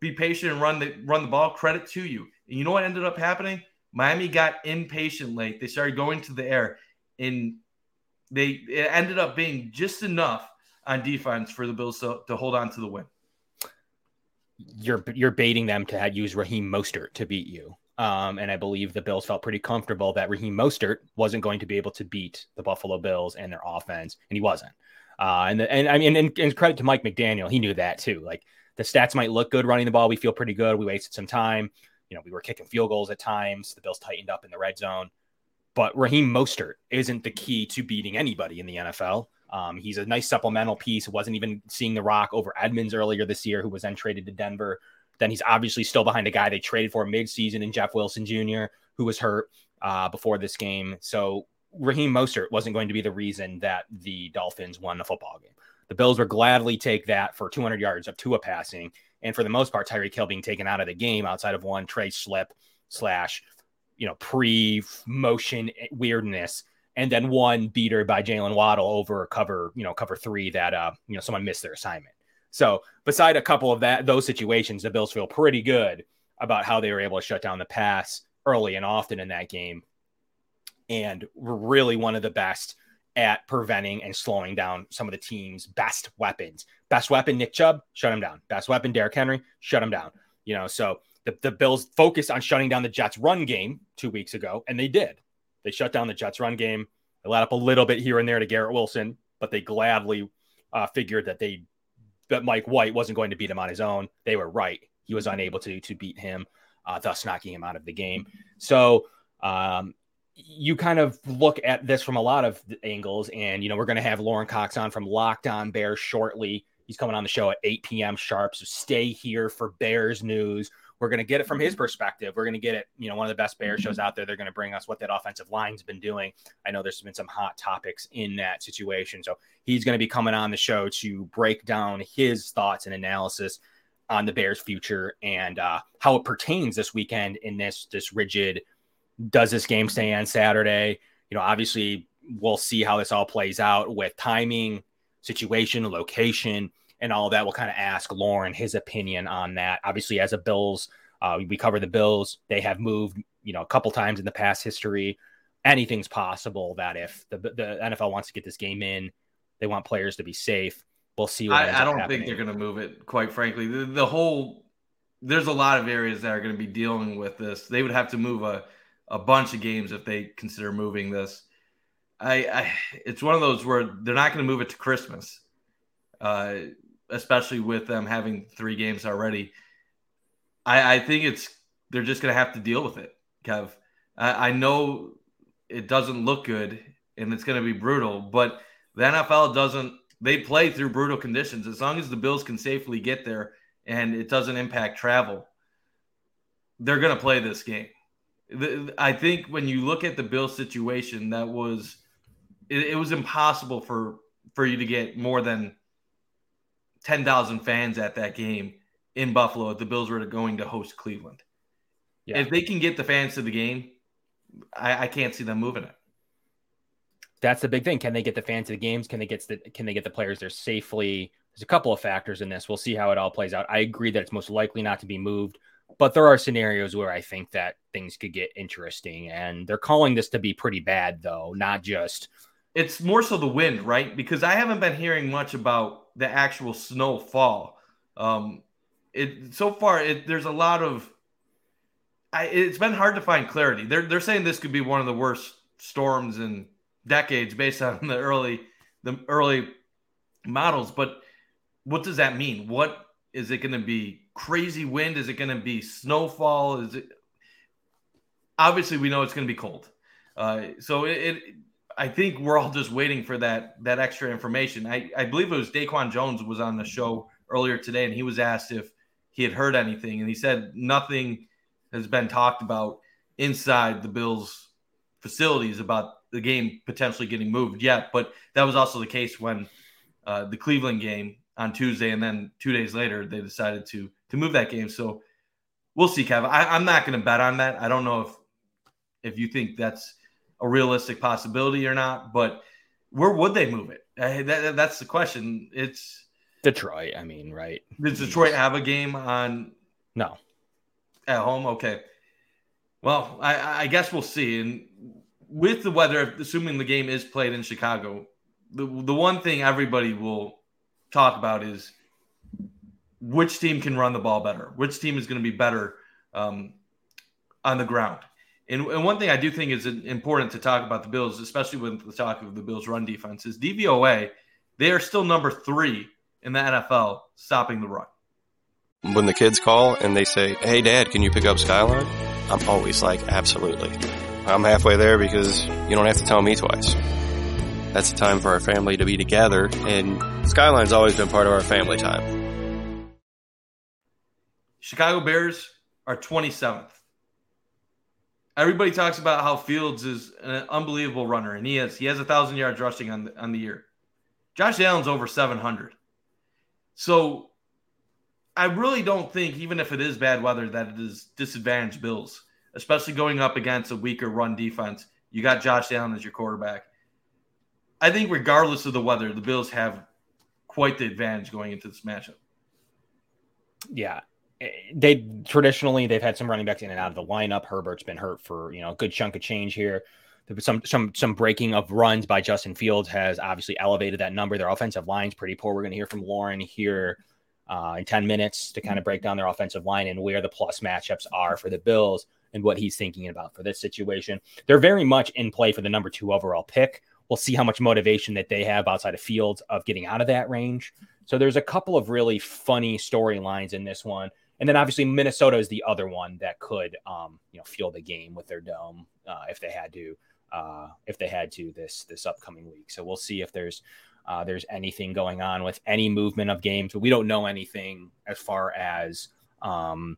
be patient and run the run the ball, credit to you. And you know what ended up happening? Miami got impatient late. They started going to the air, and they it ended up being just enough on defense for the Bills to, to hold on to the win. You're you're baiting them to use Raheem Mostert to beat you. Um, and I believe the Bills felt pretty comfortable that Raheem Mostert wasn't going to be able to beat the Buffalo Bills and their offense, and he wasn't. Uh, and the, and I mean, and, and credit to Mike McDaniel, he knew that too. Like the stats might look good running the ball, we feel pretty good. We wasted some time. You know, we were kicking field goals at times. The Bills tightened up in the red zone, but Raheem Mostert isn't the key to beating anybody in the NFL. Um, he's a nice supplemental piece. Wasn't even seeing the rock over Edmonds earlier this year, who was then traded to Denver. Then he's obviously still behind a guy they traded for midseason in Jeff Wilson Jr., who was hurt uh, before this game. So Raheem Mostert wasn't going to be the reason that the Dolphins won the football game. The Bills would gladly take that for 200 yards of Tua passing, and for the most part, Tyreek Hill being taken out of the game outside of one Tre slip slash, you know, pre-motion weirdness, and then one beater by Jaylen Waddle over cover, you know, cover three that uh, you know, someone missed their assignment. So, beside a couple of that those situations, the Bills feel pretty good about how they were able to shut down the pass early and often in that game, and were really one of the best at preventing and slowing down some of the team's best weapons. Best weapon, Nick Chubb, shut him down. Best weapon, Derrick Henry, shut him down. You know, so the, the Bills focused on shutting down the Jets run game two weeks ago, and they did. They shut down the Jets run game. They let up a little bit here and there to Garrett Wilson, but they gladly uh, figured that they that Mike White wasn't going to beat him on his own. They were right. He was unable to to beat him, uh, thus knocking him out of the game. So um, you kind of look at this from a lot of angles, and you know we're going to have Lorin Cox on from Locked On Bears shortly. He's coming on the show at 8 p.m. sharp. So stay here for Bears news. We're going to get it from his perspective. We're going to get it, you know, one of the best Bears shows out there. They're going to bring us what that offensive line's been doing. I know there's been some hot topics in that situation. So he's going to be coming on the show to break down his thoughts and analysis on the Bears' future and uh, how it pertains this weekend in this this rigid. Does this game stay on Saturday? You know, obviously we'll see how this all plays out with timing, situation, location, and all that. We'll kind of ask Lorin his opinion on that. Obviously, as a Bills, uh, we cover the Bills. They have moved, you know, a couple times in the past history. Anything's possible that if the, the NFL wants to get this game in, they want players to be safe. We'll see. What I, I, don't think they're going to move it. Quite frankly, the, the whole there's a lot of areas that are going to be dealing with this. They would have to move a a bunch of games if they consider moving this. I, I it's one of those where they're not going to move it to Christmas, uh, especially with them having three games already. I, I think it's they're just going to have to deal with it, Kev. I, I know it doesn't look good and it's going to be brutal, but the NFL doesn't. They play through brutal conditions as long as the Bills can safely get there and it doesn't impact travel. They're going to play this game. I think when you look at the Bills situation, that was it, it was impossible for for you to get more than ten thousand fans at that game in Buffalo if the Bills were going to host Cleveland. Yeah. If they can get the fans to the game, I, I can't see them moving it. That's the big thing. Can they get the fans to the games? Can they get the can they get the players there safely? There's a couple of factors in this. We'll see how it all plays out. I agree that it's most likely not to be moved, but there are scenarios where I think that things could get interesting. And they're calling this to be pretty bad, though, not just. It's more so the wind, right? Because I haven't been hearing much about the actual snowfall. Um, it so far, it, there's a lot of I, it's been hard to find clarity. They're they're saying this could be one of the worst storms in decades based on the early the early models. But what does that mean? What is it going to be? Crazy wind? Is it going to be snowfall? Is it? Obviously, we know it's going to be cold. Uh, so it, it, I think we're all just waiting for that that extra information. I, I believe it was Daquan Jones was on the show earlier today, and he was asked if he had heard anything, and he said nothing has been talked about inside the Bills facilities about the game potentially getting moved yet. But that was also the case when uh, the Cleveland game on Tuesday, and then two days later they decided to to move that game. So we'll see, Kevin. I, am not going to bet on that. I don't know if if you think that's a realistic possibility or not, but where would they move it? That, that's the question. It's Detroit. I mean, right? Does Detroit have a game on? No. At home, okay. Well, I, I guess we'll see. And with the weather, assuming the game is played in Chicago, the the one thing everybody will talk about is which team can run the ball better, which team is going to be better um, on the ground. And, and, one thing I do think is important to talk about the Bills, especially with the talk of the Bills' run defense, is DVOA. They are still number three in the NFL stopping the run. When the kids call and they say, Hey, dad, can you pick up Skyline? I'm always like, Absolutely. I'm halfway there because you don't have to tell me twice. That's the time for our family to be together, and Skyline's always been part of our family time. Chicago Bears are 27th. Everybody talks about how Fields is an unbelievable runner, and he is. He has a thousand yards rushing on the, on the year. Josh Allen's over 700. So I really don't think, even if it is bad weather, that it is disadvantaged Bills, especially going up against a weaker run defense. You got Josh Allen as your quarterback. I think, regardless of the weather, the Bills have quite the advantage going into this matchup. Yeah. They traditionally they've had some running backs in and out of the lineup. Herbert's been hurt for you know a good chunk of change here. Some some some breaking of runs by Justin Fields has obviously elevated that number. Their offensive line's pretty poor. We're going to hear from Lorin here uh, in 10 minutes to kind of break down their offensive line and where the plus matchups are for the Bills and what he's thinking about for this situation. They're very much in play for the number two overall pick. We'll see how much motivation that they have outside of Fields of getting out of that range. So there's a couple of really funny storylines in this one. And then obviously Minnesota is the other one that could, um, you know, fuel the game with their dome uh, if they had to, uh, if they had to this this upcoming week. So we'll see if there's uh, there's anything going on with any movement of games. But we don't know anything as far as um,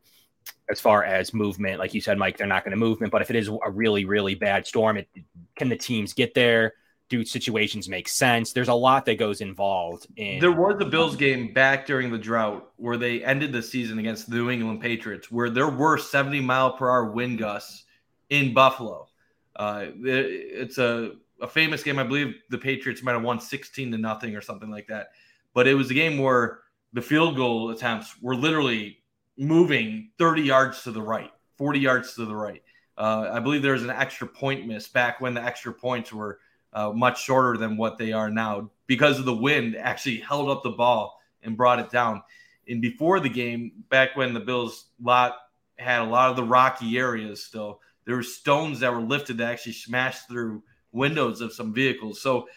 as far as movement. Like you said, Mike, they're not going to movement. But if it is a really really bad storm, it, can the teams get there? Do situations make sense? There's a lot that goes involved in. There was a Bills game back during the drought where they ended the season against the New England Patriots, where there were 70 mile per hour wind gusts in Buffalo. Uh, it's a a famous game. I believe the Patriots might have won 16 to nothing or something like that. But it was a game where the field goal attempts were literally moving 30 yards to the right, 40 yards to the right. Uh, I believe there was an extra point miss back when the extra points were uh, much shorter than what they are now because of the wind actually held up the ball and brought it down. And before the game, back when the Bills lot had a lot of the rocky areas still, there were stones that were lifted that actually smashed through – windows of some vehicles. So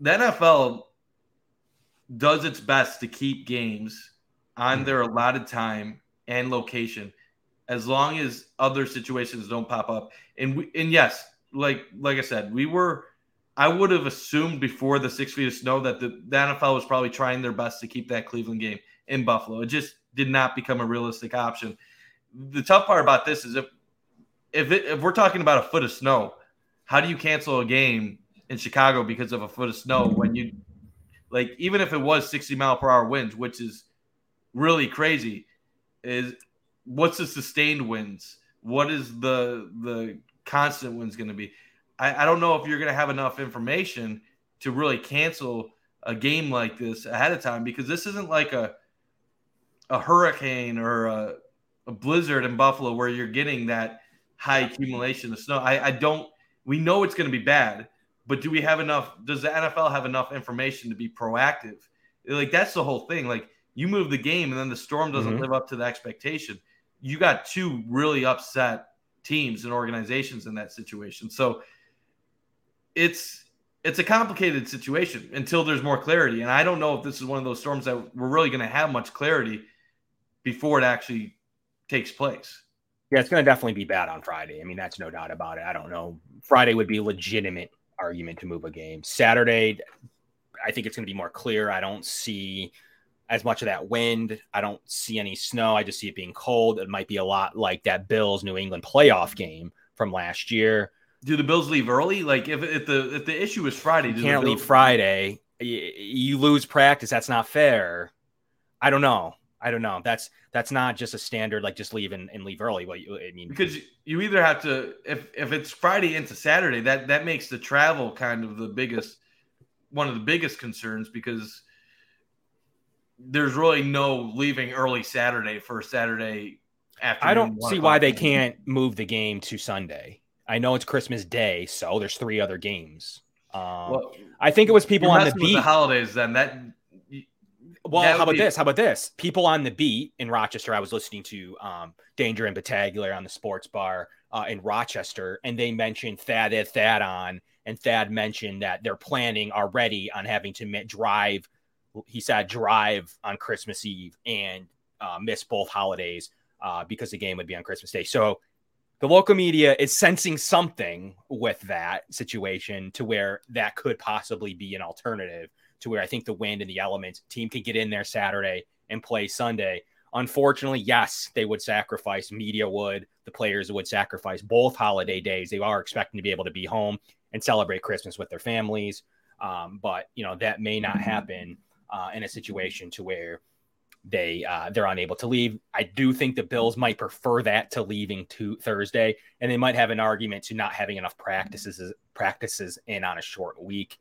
the NFL does its best to keep games on their allotted time and location. as long as other situations don't pop up. And we, and yes, like like I said, we were. I would have assumed before the six feet of snow that the, the NFL was probably trying their best to keep that Cleveland game in Buffalo. It just did not become a realistic option. The tough part about this is if if it, if we're talking about a foot of snow, how do you cancel a game in Chicago because of a foot of snow when you like even if it was 60 mile per hour winds, which is really crazy, is what's the sustained winds? What is the the constant winds going to be? I, I don't know if you're going to have enough information to really cancel a game like this ahead of time because this isn't like a a hurricane or a, a blizzard in Buffalo where you're getting that high accumulation of snow. I, I don't. We know it's going to be bad, but do we have enough? Does the NFL have enough information to be proactive? Like that's the whole thing. Like you move the game and then the storm doesn't mm-hmm. live up to the expectation. You got two really upset teams and organizations in that situation. So it's it's a complicated situation until there's more clarity. And I don't know if this is one of those storms that we're really going to have much clarity before it actually takes place. Yeah, it's going to definitely be bad on Friday. I mean, that's no doubt about it. I don't know. Friday would be a legitimate argument to move a game. Saturday, I think it's going to be more clear. I don't see as much of that wind. I don't see any snow. I just see it being cold. It might be a lot like that Bills New England playoff game from last year. Do the Bills leave early? Like if, if the if the issue is Friday, you can't leave Friday. You, you lose practice. That's not fair. I don't know. I don't know. That's that's not just a standard like just leave and, and leave early. What you, I mean, because you either have to if if it's Friday into Saturday, that that makes the travel kind of the biggest one of the biggest concerns because there's really no leaving early Saturday for Saturday afternoon. I don't see why they can't move the game to Sunday. I know it's Christmas Day, so there's three other games. Um, well, I think it was people on the beat. The holidays, then that well, how about be... this? How about this? People on the beat in Rochester. I was listening to um, Danger and Battaglia on the sports bar uh, in Rochester, and they mentioned Thad had Thad on, and Thad mentioned that they're planning already on having to drive. He said drive on Christmas Eve and uh, miss both holidays uh, because the game would be on Christmas Day. So the local media is sensing something with that situation to where that could possibly be an alternative to where I think the wind and the elements team can get in there Saturday and play Sunday. Unfortunately, yes, they would sacrifice, media would, the players would sacrifice both holiday days. They are expecting to be able to be home and celebrate Christmas with their families. Um, but, you know, that may not happen uh, in a situation to where they uh, they're unable to leave. I do think the Bills might prefer that to leaving to Thursday, and they might have an argument to not having enough practices practices in on a short week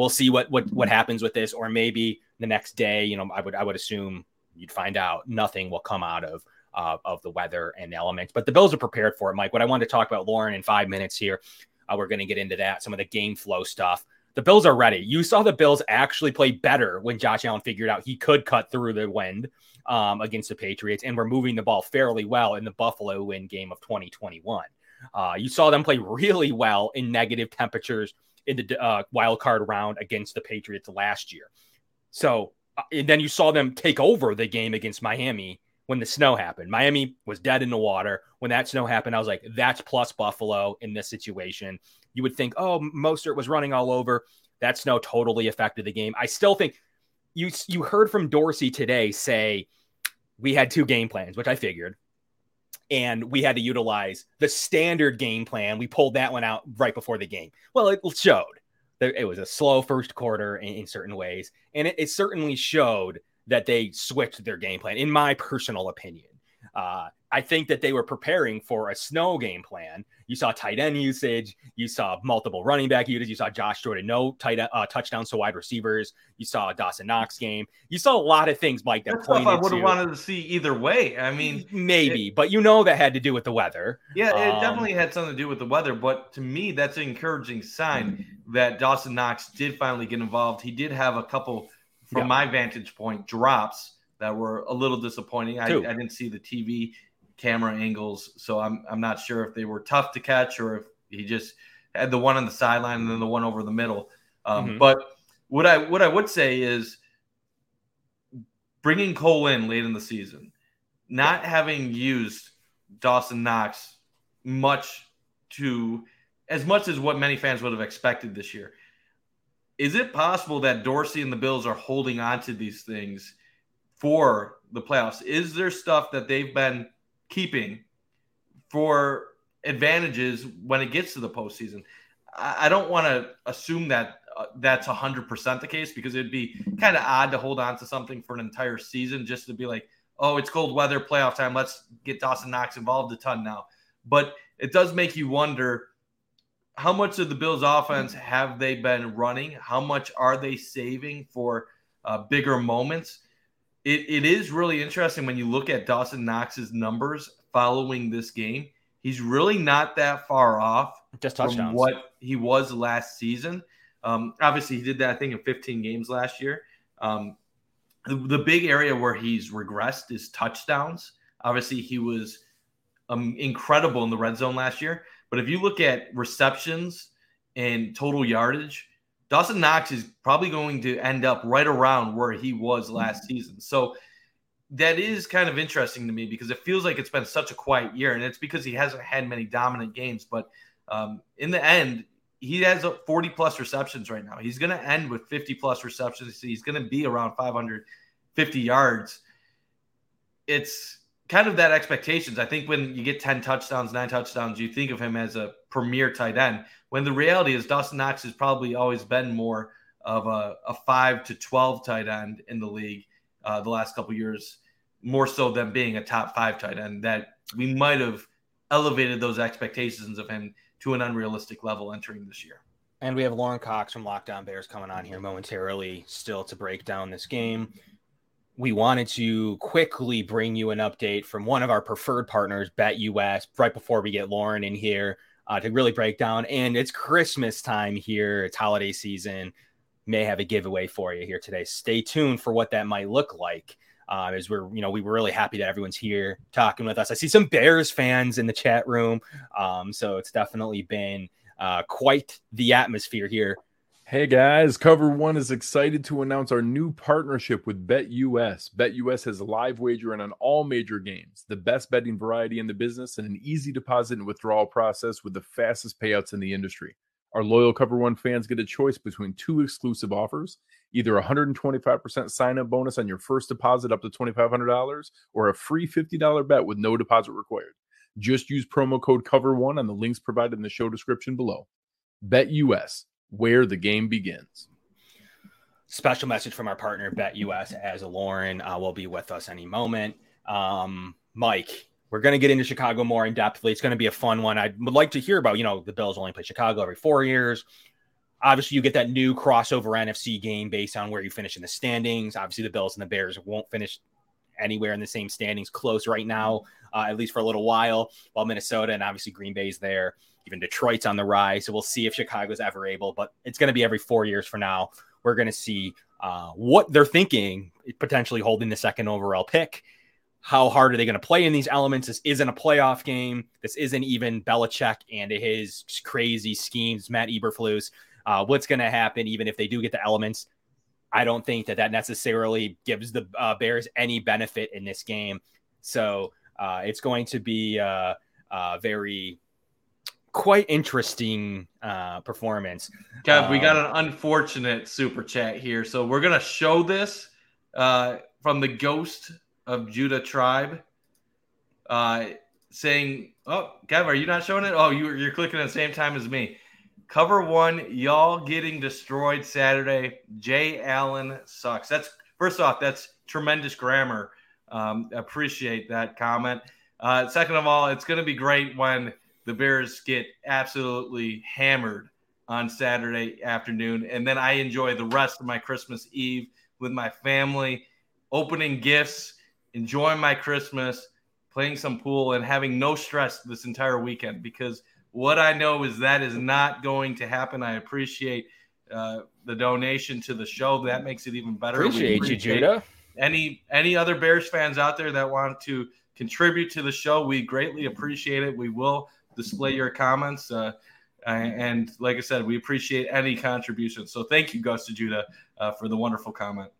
we'll see what what what happens with this, or maybe the next day. You know, I would I would assume you'd find out nothing will come out of uh, of the weather and elements. But the Bills are prepared for it, Mike. What I wanted to talk about, Lorin, in five minutes here, uh, we're going to get into that, some of the game flow stuff. The Bills are ready. You saw the Bills actually play better when Josh Allen figured out he could cut through the wind um, against the Patriots, and we're moving the ball fairly well in the Buffalo win game of 2021. Uh, you saw them play really well in negative temperatures in the uh, wild card round against the Patriots last year. So, uh, and then you saw them take over the game against Miami when the snow happened. Miami was dead in the water. When that snow happened, I was like, that's plus Buffalo in this situation. You would think, oh, Mostert was running all over. That snow totally affected the game. I still think you you heard from Dorsey today say we had two game plans, which I figured and we had to utilize the standard game plan. We pulled that one out right before the game. Well, it showed that it was a slow first quarter in, in certain ways, and it, it, certainly showed that they switched their game plan, in my personal opinion. Uh, I think that they were preparing for a snow game plan. You saw tight end usage. You saw multiple running back usage. You saw Josh Jordan no tight uh, touchdowns to wide receivers. You saw Dawson Knox game. You saw a lot of things, Mike. That stuff I would have wanted to see either way. I mean, maybe, it, but you know that had to do with the weather. Yeah, it um, definitely had something to do with the weather. But to me, that's an encouraging sign that Dawson Knox did finally get involved. He did have a couple, from yeah. my vantage point, drops that were a little disappointing. I, I, didn't see the TV camera angles. So I'm I'm not sure if they were tough to catch or if he just had the one on the sideline and then the one over the middle. Um, mm-hmm. But what I what I would say is bringing Cole in late in the season, not having used Dawson Knox much to as much as what many fans would have expected this year. Is it possible that Dorsey and the Bills are holding on to these things for the playoffs? Is there stuff that they've been keeping for advantages when it gets to the postseason? I don't want to assume that uh, that's 100% the case because it'd be kind of odd to hold on to something for an entire season just to be like, oh, it's cold weather, playoff time. Let's get Dawson Knox involved a ton now. But it does make you wonder how much of the Bills' offense have they been running? How much are they saving for uh, bigger moments? It, it is really interesting when you look at Dawson Knox's numbers following this game. He's really not that far off just touchdowns. from what he was last season. Um, obviously, he did that I think in 15 games last year. Um, the, the, big area where he's regressed is touchdowns. Obviously, he was um, incredible in the red zone last year. But if you look at receptions and total yardage, Dawson Knox is probably going to end up right around where he was last season. So that is kind of interesting to me because it feels like it's been such a quiet year, and it's because he hasn't had many dominant games. But um, in the end, he has 40 plus receptions right now. He's going to end with 50 plus receptions. He's going to be around 550 yards. It's kind of that expectations. I think when you get 10 touchdowns, nine touchdowns, you think of him as a premier tight end. When the reality is, Dawson Knox has probably always been more of a, a 5 to 12 tight end in the league uh, the last couple years, more so than being a top five tight end. That we might have elevated those expectations of him to an unrealistic level entering this year. And we have Lorin Cox from Locked On Bears coming on here momentarily, still to break down this game. We wanted to quickly bring you an update from one of our preferred partners, BetUS, right before we get Lorin in here uh, to really break down. And it's Christmas time here, it's holiday season. May have a giveaway for you here today. Stay tuned for what that might look like uh, as we're you know we were really happy that everyone's here talking with us. I see some Bears fans in the chat room, um, so it's definitely been uh, quite the atmosphere here. Hey guys, Cover One is excited to announce our new partnership with BetUS. BetUS has a live wagering on all major games, the best betting variety in the business, and an easy deposit and withdrawal process with the fastest payouts in the industry. Our loyal Cover One fans get a choice between two exclusive offers either a 125% sign up bonus on your first deposit up to $2,500 or a free $50 bet with no deposit required. Just use promo code COVER1 on the links provided in the show description below. Bet US, where the game begins. Special message from our partner, Bet US, as Lorin uh, will be with us any moment. Um, Mike, we're going to get into Chicago more in depthly. It's going to be a fun one. I would like to hear about, you know, the Bills only play Chicago every four years. Obviously, you get that new crossover NFC game based on where you finish in the standings. Obviously, the Bills and the Bears won't finish anywhere in the same standings close right now, uh, at least for a little while, while Minnesota and obviously Green Bay's there. Even Detroit's on the rise. So we'll see if Chicago's ever able, but it's going to be every four years for now. We're going to see uh, what they're thinking, potentially holding the second overall pick. How hard are they going to play in these elements? This isn't a playoff game. This isn't even Belichick and his crazy schemes, Matt Eberflus uh, what's going to happen, even if they do get the elements. I don't think that that necessarily gives the uh, Bears any benefit in this game. So uh, it's going to be a, a very quite interesting uh, performance. Kev, we got um, an unfortunate super chat here. So we're going to show this uh, from the ghost of Judah tribe uh, saying, Oh, Kev, are you not showing it? Oh, you, you're clicking at the same time as me. Cover one, y'all getting destroyed Saturday. Jay Allen sucks. That's first off, that's tremendous grammar. Um, appreciate that comment. Uh, second of all, it's going to be great when the Bears get absolutely hammered on Saturday afternoon. And then I enjoy the rest of my Christmas Eve with my family, opening gifts, enjoying my Christmas, playing some pool, and having no stress this entire weekend because what I know is that is not going to happen. I appreciate uh, the donation to the show. That makes it even better. Appreciate, appreciate you, Judah. Any any other Bears fans out there that want to contribute to the show, we greatly appreciate it. We will display your comments. Uh, and like I said, we appreciate any contribution. So thank you, Gus to Judah, uh, for the wonderful comment.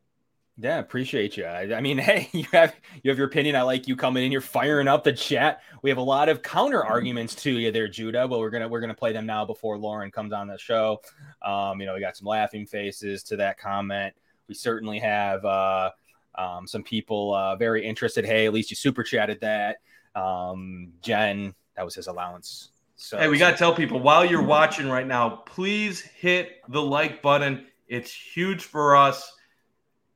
Yeah, appreciate you. I, I, mean, hey, you have you have your opinion. I like you coming in. You're firing up the chat. We have a lot of counter arguments to you there, Judah. But we're gonna we're gonna play them now before Lorin comes on the show. Um, you know, we got some laughing faces to that comment. We certainly have uh, um, some people uh, very interested. Hey, at least you super chatted that. Um, Jen, that was his allowance. So, hey, we got to tell people while you're watching right now, please hit the like button. It's huge for us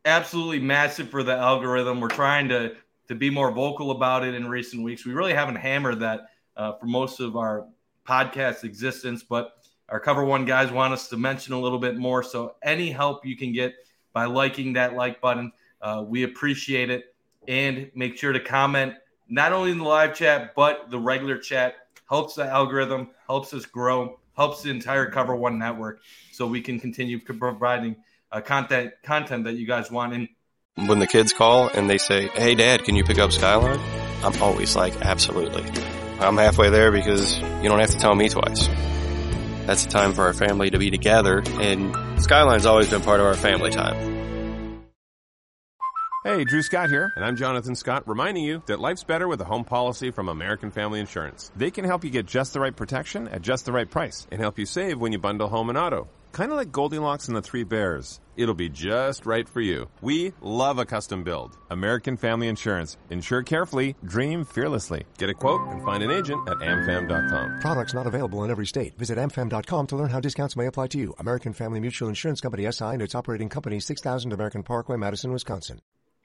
absolutely massive for the algorithm. We're trying to to be more vocal about it in recent weeks. We really haven't hammered that uh, for most of our podcast existence, but our cover one guys want us to mention a little bit more. So any help you can get by liking that like button, uh, we appreciate it. And make sure to comment not only in the live chat but the regular chat. Helps the algorithm, helps us grow, helps the entire Cover One network, so we can continue providing uh, content content that you guys want. And when the kids call and they say, "Hey, Dad, can you pick up Skyline?" I'm always like, "Absolutely." I'm halfway there because you don't have to tell me twice. That's the time for our family to be together, and Skyline's always been part of our family time. Hey, Drew Scott here, and I'm Jonathan Scott, reminding you that life's better with a home policy from American Family Insurance. They can help you get just the right protection at just the right price and help you save when you bundle home and auto. Kind of like Goldilocks and the Three Bears. It'll be just right for you. We love a custom build. American Family Insurance. Insure carefully, dream fearlessly. Get a quote and find an agent at amfam.com. Products not available in every state. Visit amfam.com to learn how discounts may apply to you. American Family Mutual Insurance Company SI and its operating company 6000 American Parkway, Madison, Wisconsin.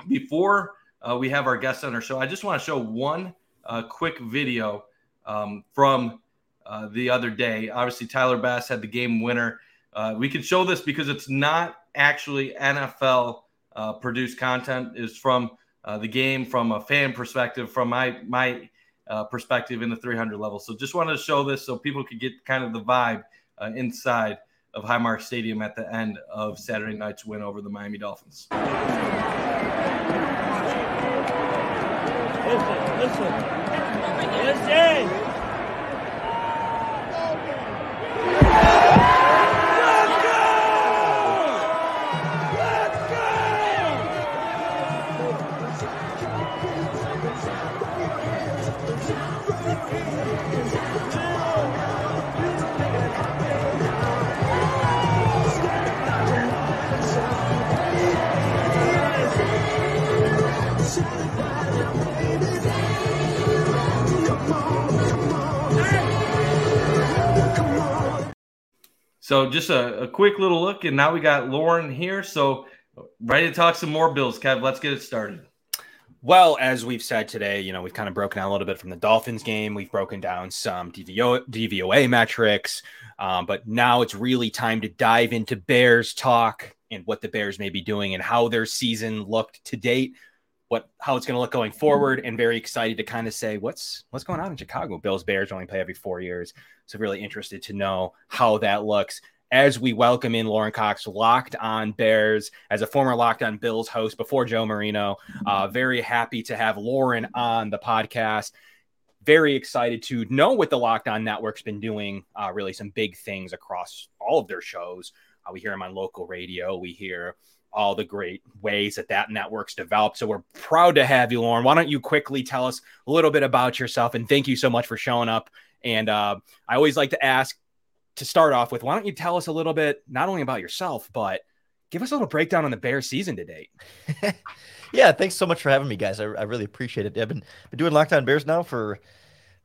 Before uh, we have our guests on our show, I just want to show one uh, quick video um, from uh, the other day. Obviously, Tyler Bass had the game winner uh, we can show this because it's not actually NFL uh, produced content. is from uh, the game, from a fan perspective, from my my uh, perspective in the 300 level. So just wanted to show this so people could get kind of the vibe uh, inside of Highmark Stadium at the end of Saturday night's win over the Miami Dolphins. Listen, listen, listen. So just a, a, quick little look, and now we got Lorin here. So ready to talk some more Bills, Kev. Let's get it started. Well, as we've said today, you know, we've kind of broken down a little bit from the Dolphins game. We've broken down some DVO, DVOA metrics, um, but now it's really time to dive into Bears talk and what the Bears may be doing and how their season looked to date, what how it's going to look going forward, and very excited to kind of say what's what's going on in Chicago. Bills Bears only play every four years. So really interested to know how that looks as we welcome in Lorin Cox, Locked On Bears, as a former Locked On Bills host before Joe Marino. Uh, very happy to have Lorin on the podcast. Very excited to know what the Locked On Network's been doing. Uh, really, some big things across all of their shows. Uh, we hear them on local radio. We hear all the great ways that that network's developed. So we're proud to have you, Lorin. Why don't you quickly tell us a little bit about yourself? And thank you so much for showing up and uh, I always like to ask to start off with, why don't you tell us a little bit, not only about yourself, but give us a little breakdown on the Bears season to date. yeah, thanks so much for having me, guys. I, I really appreciate it. I've been, been doing Locked On Bears now for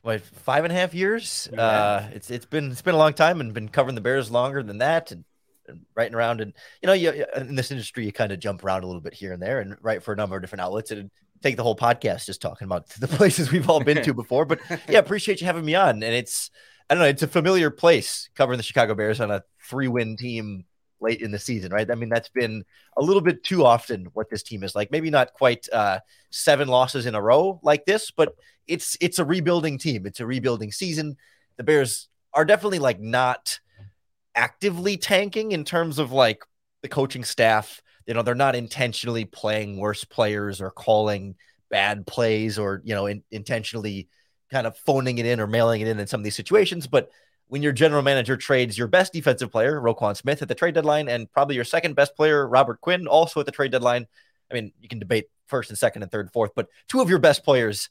what five and a half years. Yeah. Uh, it's it's been it's been a long time and been covering the Bears longer than that and, and writing around and you know you, in this industry you kind of jump around a little bit here and there and write for a number of different outlets and take the whole podcast just talking about the places we've all been to before. But yeah, appreciate you having me on. And it's I don't know, it's a familiar place covering the Chicago Bears on a three win team late in the season, right? I mean, that's been a little bit too often what this team is like. Maybe not quite uh, seven losses in a row like this, but it's it's a rebuilding team. It's a rebuilding season. The Bears are definitely like not actively tanking in terms of like the coaching staff you know they're not intentionally playing worse players or calling bad plays or you know in, intentionally kind of phoning it in or mailing it in in some of these situations. But when your general manager trades your best defensive player Roquan Smith at the trade deadline and probably your second best player Robert Quinn also at the trade deadline I mean, you can debate first and second and third, and fourth, but two of your best players,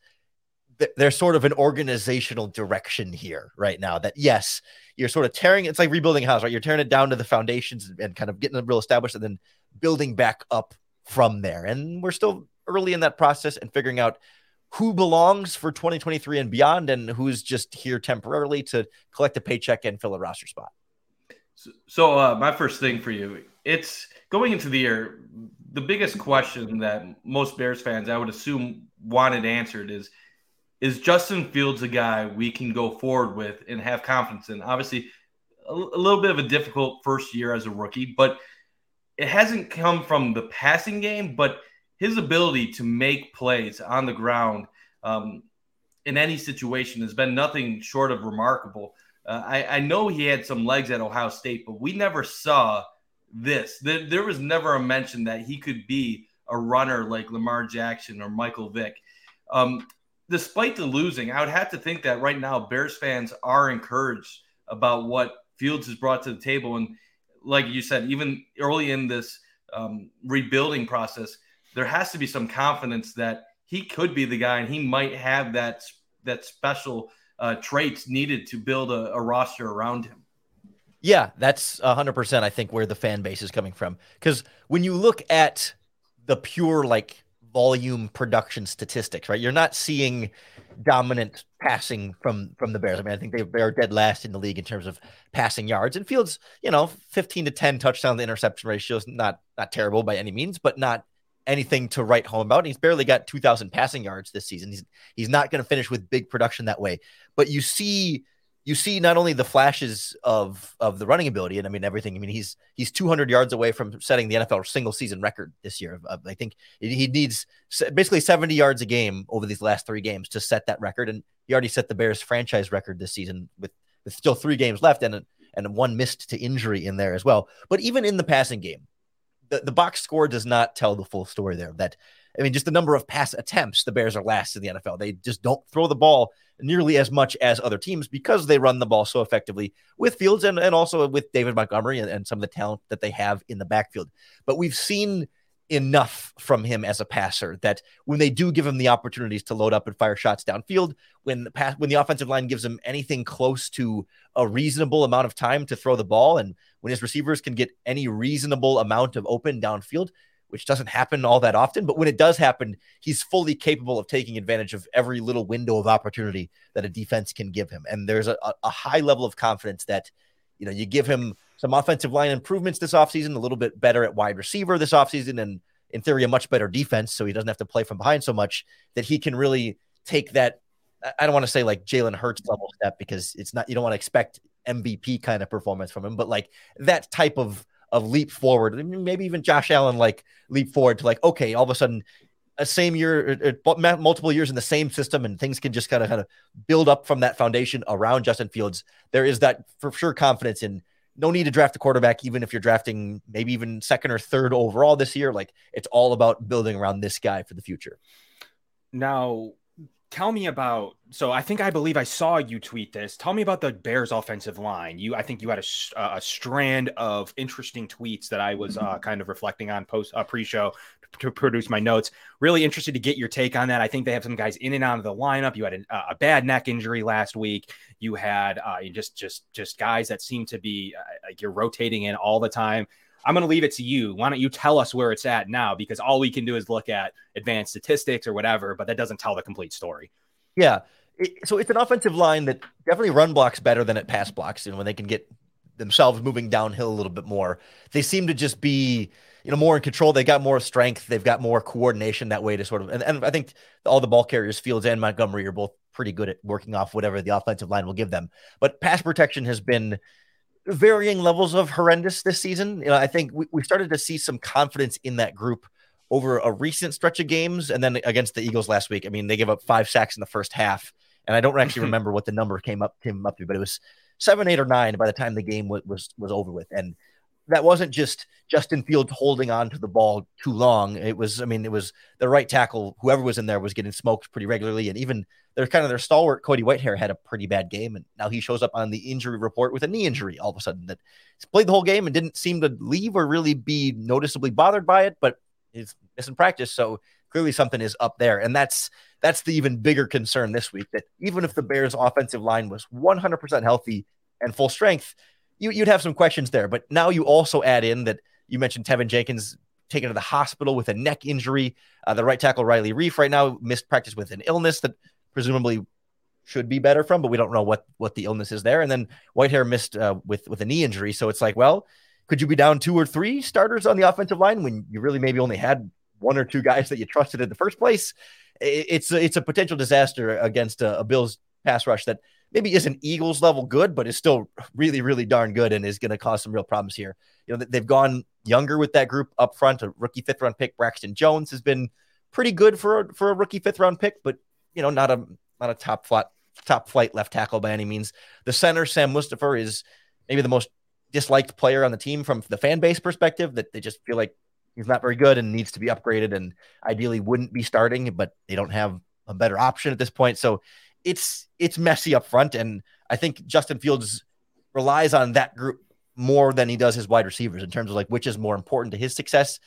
there's sort of an organizational direction here right now that yes, you're sort of tearing it's like rebuilding a house, right? You're tearing it down to the foundations and kind of getting it real established and then building back up from there. And we're still early in that process and figuring out who belongs for 2023 and beyond and who's just here temporarily to collect a paycheck and fill a roster spot. So, so uh, my first thing for you, it's going into the year. The biggest question that most Bears fans, I would assume, wanted answered is: Is Justin Fields a guy we can go forward with and have confidence in? Obviously, a, a little bit of a difficult first year as a rookie, but it hasn't come from the passing game, but his ability to make plays on the ground um, in any situation has been nothing short of remarkable. Uh, I, I, know he had some legs at Ohio State, but we never saw this. There, there, was never a mention that he could be a runner like Lamar Jackson or Michael Vick. Um, despite the losing, I would have to think that right now Bears fans are encouraged about what Fields has brought to the table. And like you said, even early in this um, rebuilding process, there has to be some confidence that he could be the guy and he might have that that special uh, traits needed to build a, a roster around him. Yeah, that's 100%, I think, where the fan base is coming from. Because when you look at the pure, like, volume production statistics, right? You're not seeing dominant passing from from the Bears. I mean, I think they, they are dead last in the league in terms of passing yards and Fields. You know, 15 to 10 touchdown to interception ratio is not not terrible by any means, but not anything to write home about. He's barely got 2,000 passing yards this season. He's he's not going to finish with big production that way. But you see you see not only the flashes of of the running ability and I mean everything. I mean he's he's 200 yards away from setting the NFL single season record this year. I think he needs basically 70 yards a game over these last three games to set that record, and he already set the Bears franchise record this season with with still three games left and and one missed to injury in there as well. But even in the passing game, the, the box score does not tell the full story there. That I mean, just the number of pass attempts, the Bears are last in the NFL. They just don't throw the ball nearly as much as other teams because they run the ball so effectively with Fields and, and also with David Montgomery and, and some of the talent that they have in the backfield. But we've seen enough from him as a passer that when they do give him the opportunities to load up and fire shots downfield, when the pass when the offensive line gives him anything close to a reasonable amount of time to throw the ball, and when his receivers can get any reasonable amount of open downfield, which doesn't happen all that often, but when it does happen, he's fully capable of taking advantage of every little window of opportunity that a defense can give him. And there's a, a high level of confidence that you know you give him some offensive line improvements this offseason, a little bit better at wide receiver this offseason, and in theory, a much better defense. So he doesn't have to play from behind so much that he can really take that. I don't want to say like Jalen Hurts level step because it's not, you don't want to expect MVP kind of performance from him, but like that type of, of leap forward, maybe even Josh Allen like leap forward to like, okay, all of a sudden, a same year, er, er, multiple years in the same system, and things can just kind of kind of build up from that foundation around Justin Fields. There is that for sure confidence in no need to draft a quarterback, even if you're drafting maybe even second or third overall this year. Like it's all about building around this guy for the future. Now, tell me about. So I think I believe I saw you tweet this. Tell me about the Bears offensive line. You, I think you had a, a strand of interesting tweets that I was uh, kind of reflecting on post uh, pre-show to produce my notes. Really interested to get your take on that. I think they have some guys in and out of the lineup. You had a, a bad neck injury last week. You had uh, just just just guys that seem to be uh, like you're rotating in all the time. I'm going to leave it to you. Why don't you tell us where it's at now? Because all we can do is look at advanced statistics or whatever, but that doesn't tell the complete story. Yeah. It, so it's an offensive line that definitely run blocks better than it pass blocks. And when they can get themselves moving downhill a little bit more, they seem to just be you know more in control. They got more strength. They've got more coordination that way to sort of. And, and I think all the ball carriers, Fields and Montgomery, are both pretty good at working off whatever the offensive line will give them. But pass protection has been varying levels of horrendous this season. You know, I think we, we started to see some confidence in that group over a recent stretch of games, and then against the Eagles last week. I mean, they gave up five sacks in the first half, and I don't actually mm-hmm. remember what the number came up came up to, but it was seven, eight, or nine by the time the game was was, was over with. And that wasn't just Justin Fields holding on to the ball too long. It was, I mean, it was the right tackle, whoever was in there was getting smoked pretty regularly. And even their kind of their stalwart, Cody Whitehair, had a pretty bad game. And now he shows up on the injury report with a knee injury all of a sudden that he's played the whole game and didn't seem to leave or really be noticeably bothered by it. But is missing practice. So clearly something is up there. And that's that's the even bigger concern this week that even if the Bears offensive line was 100% healthy and full strength, you, would have some questions there. But now you also add in that you mentioned Teven Jenkins taken to the hospital with a neck injury. Uh, the right tackle Riley Reiff right now missed practice with an illness that presumably should be better from, but we don't know what what the illness is there. And then Whitehair missed uh, with with a knee injury, so it's like, well, could you be down two or three starters on the offensive line when you really maybe only had one or two guys that you trusted in the first place? It's a, it's a potential disaster against a, a Bills pass rush that maybe isn't Eagles level good, but is still really really darn good and is going to cause some real problems here. You know they've gone younger with that group up front. A rookie fifth round pick Braxton Jones has been pretty good for a, for a rookie fifth round pick, but you know not a not a top flight top flight left tackle by any means. The center Sam Mustipher is maybe the most disliked player on the team from the fan base perspective. That they just feel like he's not very good and needs to be upgraded, and ideally wouldn't be starting, but they don't have a better option at this point. So it's it's messy up front, and I think Justin Fields relies on that group more than he does his wide receivers in terms of like which is more important to his success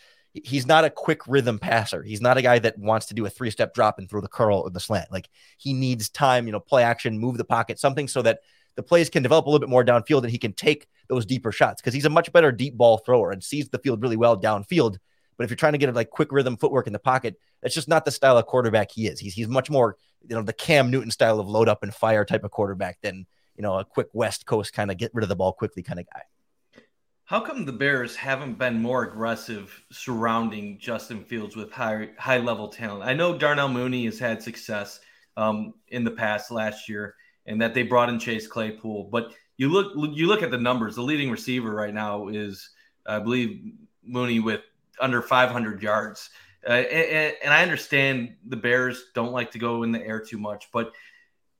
he's not a quick rhythm passer. He's not a guy that wants to do a three step drop and throw the curl or the slant. Like he needs time, you know, play action, move the pocket, something so that the plays can develop a little bit more downfield and he can take those deeper shots because he's a much better deep ball thrower and sees the field really well downfield. But if you're trying to get a like quick rhythm footwork in the pocket, that's just not the style of quarterback he is. He's he's much more, you know, the Cam Newton style of load up and fire type of quarterback than, you know, a quick West Coast kind of get rid of the ball quickly kind of guy. How come the Bears haven't been more aggressive surrounding Justin Fields with high high level talent? I know Darnell Mooney has had success um, in the past last year, and that they brought in Chase Claypool. But you look you look at the numbers. The leading receiver right now is, I believe, Mooney with under 500 yards. Uh, and, and, I understand the Bears don't like to go in the air too much, but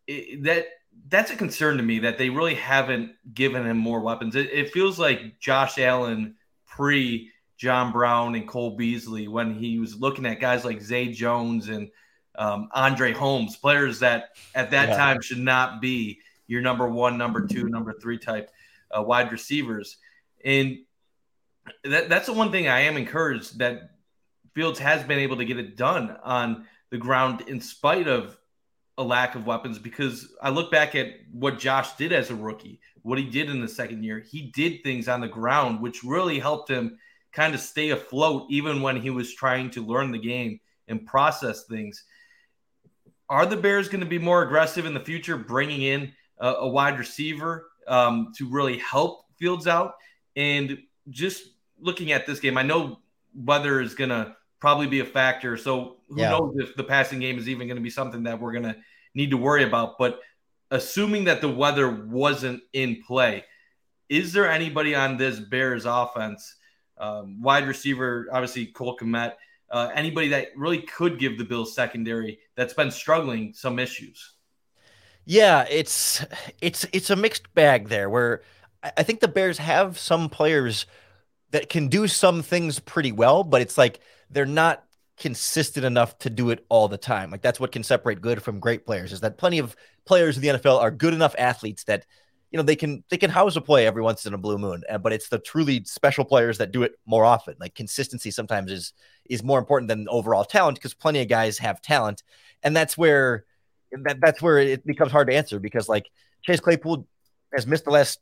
it, that that's a concern to me that they really haven't given him more weapons. It, it feels like Josh Allen pre John Brown and Cole Beasley when he was looking at guys like Zay Jones and um, Andre Holmes, players that at that yeah. time should not be your number one, number two, number three type uh, wide receivers. And that, that's the one thing I am encouraged that Fields has been able to get it done on the ground in spite of a lack of weapons because I look back at what Josh did as a rookie, what he did in the second year. He did things on the ground, which really helped him kind of stay afloat even when he was trying to learn the game and process things. Are the Bears going to be more aggressive in the future, bringing in a, a wide receiver um, to really help Fields out? And just looking at this game, I know weather is going to probably be a factor. So who yeah. knows if the passing game is even going to be something that we're going to need to worry about. But assuming that the weather wasn't in play, is there anybody on this Bears offense, um, wide receiver, obviously Cole Kmet, uh, anybody that really could give the Bills secondary that's been struggling some issues? Yeah, it's it's it's a mixed bag there. Where I think the Bears have some players that can do some things pretty well, but it's like they're not consistent enough to do it all the time. Like that's what can separate good from great players is that plenty of players in the NFL are good enough athletes that you know they can they can house a play every once in a blue moon, eh, but it's the truly special players that do it more often. Like consistency sometimes is is more important than overall talent because plenty of guys have talent, and that's where that, that's where it becomes hard to answer because like Chase Claypool has missed the last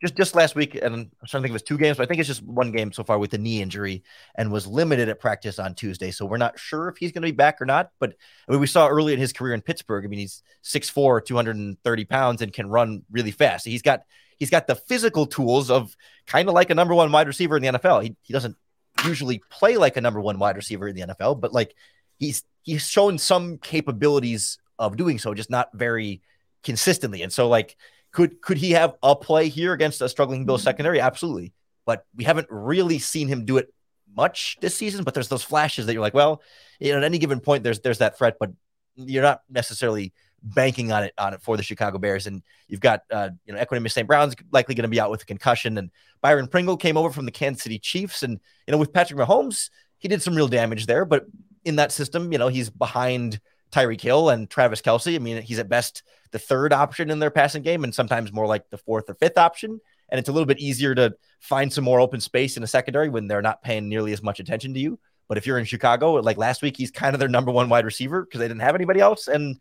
just just last week, and I'm trying to think it was two games, but I think it's just one game so far with the knee injury, and was limited at practice on Tuesday. So we're not sure if he's going to be back or not. But I mean, we saw early in his career in Pittsburgh. I mean, he's 6'4", 230 pounds, and can run really fast. He's got he's got the physical tools of kind of like a number one wide receiver in the NFL. He he doesn't usually play like a number one wide receiver in the NFL, but like he's he's shown some capabilities of doing so, just not very consistently. And so like could could he have a play here against a struggling Bill mm-hmm. secondary? Absolutely. But we haven't really seen him do it much this season. But there's those flashes that you're like, well, you know, at any given point, there's there's that threat, but you're not necessarily banking on it on it for the Chicago Bears. And you've got uh, you know Equanimeous St. Brown's likely going to be out with a concussion, and Byron Pringle came over from the Kansas City Chiefs, and you know with Patrick Mahomes, he did some real damage there. But in that system, you know he's behind Tyreek Hill and Travis Kelce. I mean, he's at best the third option in their passing game and sometimes more like the fourth or fifth option. And it's a little bit easier to find some more open space in a secondary when they're not paying nearly as much attention to you. But if you're in Chicago, like last week, he's kind of their number one wide receiver because they didn't have anybody else. And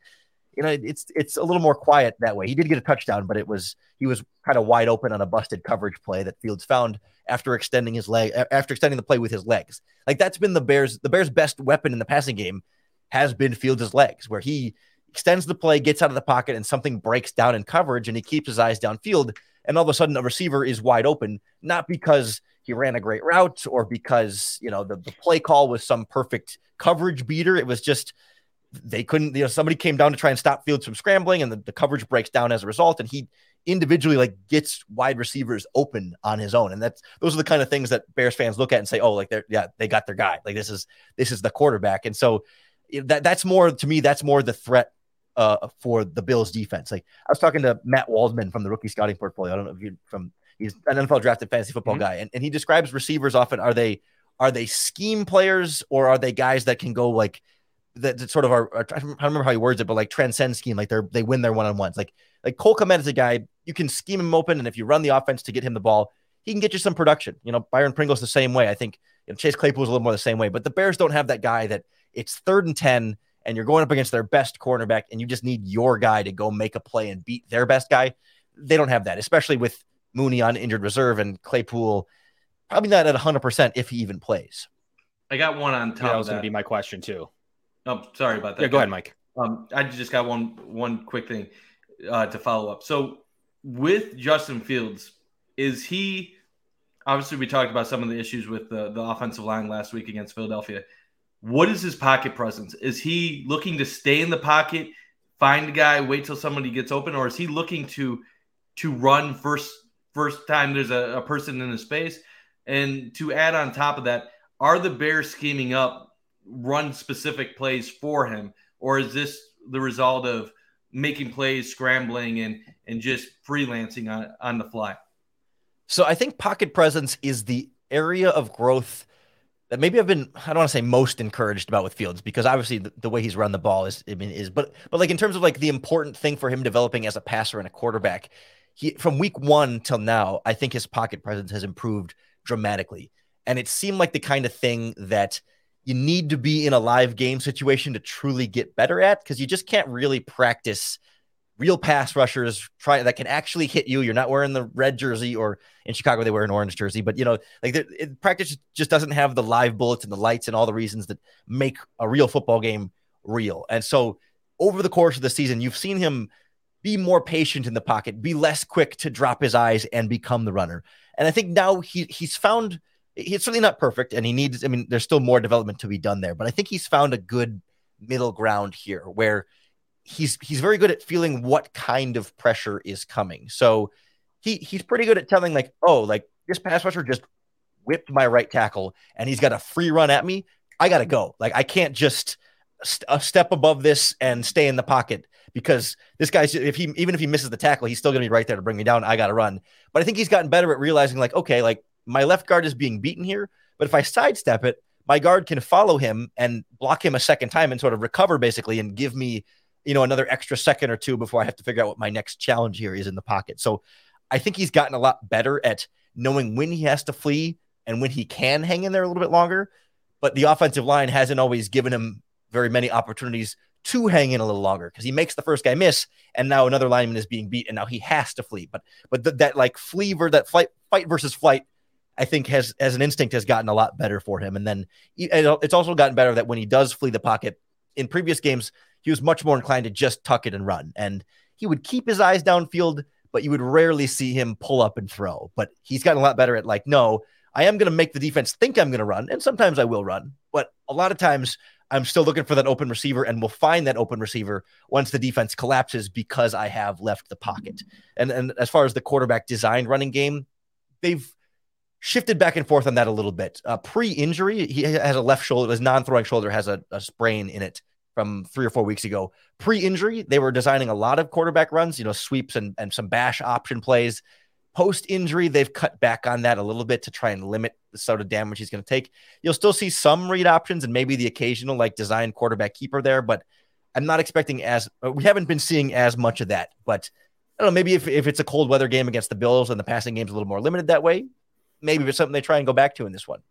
you know, it's it's a little more quiet that way. He did get a touchdown, but it was he was kind of wide open on a busted coverage play that Fields found after extending his leg after extending the play with his legs. Like that's been the Bears the Bears' best weapon in the passing game has been Fields' legs, where he extends the play, gets out of the pocket, and something breaks down in coverage, and he keeps his eyes downfield. And all of a sudden, a receiver is wide open, not because he ran a great route or because you know the, the play call was some perfect coverage beater. It was just they couldn't, you know, somebody came down to try and stop Fields from scrambling, and the, the coverage breaks down as a result. And he individually like gets wide receivers open on his own. And that's those are the kind of things that Bears fans look at and say, oh, like they're yeah, they got their guy. Like this is this is the quarterback. And so that that's more to me, that's more the threat uh, for the Bills defense. Like I was talking to Matt Waldman from the rookie scouting portfolio. I don't know if you from he's an NFL drafted fantasy football mm-hmm. guy, and, and he describes receivers often are they are they scheme players or are they guys that can go like that, that sort of are, are, I don't remember how he words it, but like transcend scheme, like they're they win their one on ones. Like like Cole Kmet is a guy you can scheme him open, and if you run the offense to get him the ball, he can get you some production. You know, Byron Pringle's the same way. I think you know, Chase Claypool's a little more the same way, but the Bears don't have that guy that it's third and ten, and you're going up against their best cornerback, and you just need your guy to go make a play and beat their best guy. They don't have that, especially with Mooney on injured reserve and Claypool probably not at 100% if he even plays. I got one on top yeah, that was going to be my question too. Oh, sorry about that. Yeah, go ahead, Mike. Um, I just got one one quick thing uh, to follow up. So with Justin Fields, is he obviously we talked about some of the issues with the, the offensive line last week against Philadelphia. What is his pocket presence? Is he looking to stay in the pocket, find a guy, wait till somebody gets open, or is he looking to to run first first time there's a, a person in the space? And to add on top of that, are the Bears scheming up run specific plays for him, or is this the result of making plays, scrambling, and and just freelancing on on the fly? So I think pocket presence is the area of growth that maybe I've been I don't want to say most encouraged about with Fields because obviously the, the, way he's run the ball is I mean is but but like in terms of like the important thing for him developing as a passer and a quarterback, he from week one till now, I think his pocket presence has improved dramatically. And it seemed like the kind of thing that you need to be in a live game situation to truly get better at because you just can't really practice real pass rushers try that can actually hit you. You're not wearing the red jersey, or in Chicago they wear an orange jersey, but you know, like it, practice just doesn't have the live bullets and the lights and all the reasons that make a real football game real. And so, over the course of the season, you've seen him be more patient in the pocket, be less quick to drop his eyes and become the runner. And I think now he he's found he's certainly not perfect and he needs I mean there's still more development to be done there, but I think he's found a good middle ground here where he's he's very good at feeling what kind of pressure is coming. So he he's pretty good at telling like, "Oh, like this pass rusher just whipped my right tackle and he's got a free run at me. I got to go. Like I can't just st- a step above this and stay in the pocket because this guy's if he even if he misses the tackle, he's still to be right there to bring me down. I got to run. But I think he's gotten better at realizing like, okay, like my left guard is being beaten here, but if I sidestep it, my guard can follow him and block him a second time and sort of recover basically and give me, you know, another extra second or two before I have to figure out what my next challenge here is in the pocket. So I think he's gotten a lot better at knowing when he has to flee and when he can hang in there a little bit longer. But the offensive line hasn't always given him very many opportunities to hang in a little longer because he makes the first guy miss, and now another lineman is being beat, and now he has to flee. But but th- that like flee ver- that flight fight versus flight, I think has as an instinct has gotten a lot better for him. And then it's also gotten better that when he does flee the pocket in previous games, he was much more inclined to just tuck it and run, and he would keep his eyes downfield, but you would rarely see him pull up and throw. But he's gotten a lot better at like no. I am going to make the defense think I'm going to run, and sometimes I will run, but a lot of times I'm still looking for that open receiver and will find that open receiver once the defense collapses because I have left the pocket. And and as far as the quarterback designed running game, they've shifted back and forth on that a little bit. Uh, pre-injury, he has a left shoulder, his non-throwing shoulder has a, a sprain in it from three or four weeks ago. Pre-injury, they were designing a lot of quarterback runs, you know, sweeps and, and some bash option plays. Post injury, they've cut back on that a little bit to try and limit the sort of damage he's going to take. You'll still see some read options and maybe the occasional like design quarterback keeper there, but I'm not expecting as uh, we haven't been seeing as much of that. But I don't know, maybe if, if it's a cold weather game against the Bills and the passing game's a little more limited that way, maybe it's something they try and go back to in this one.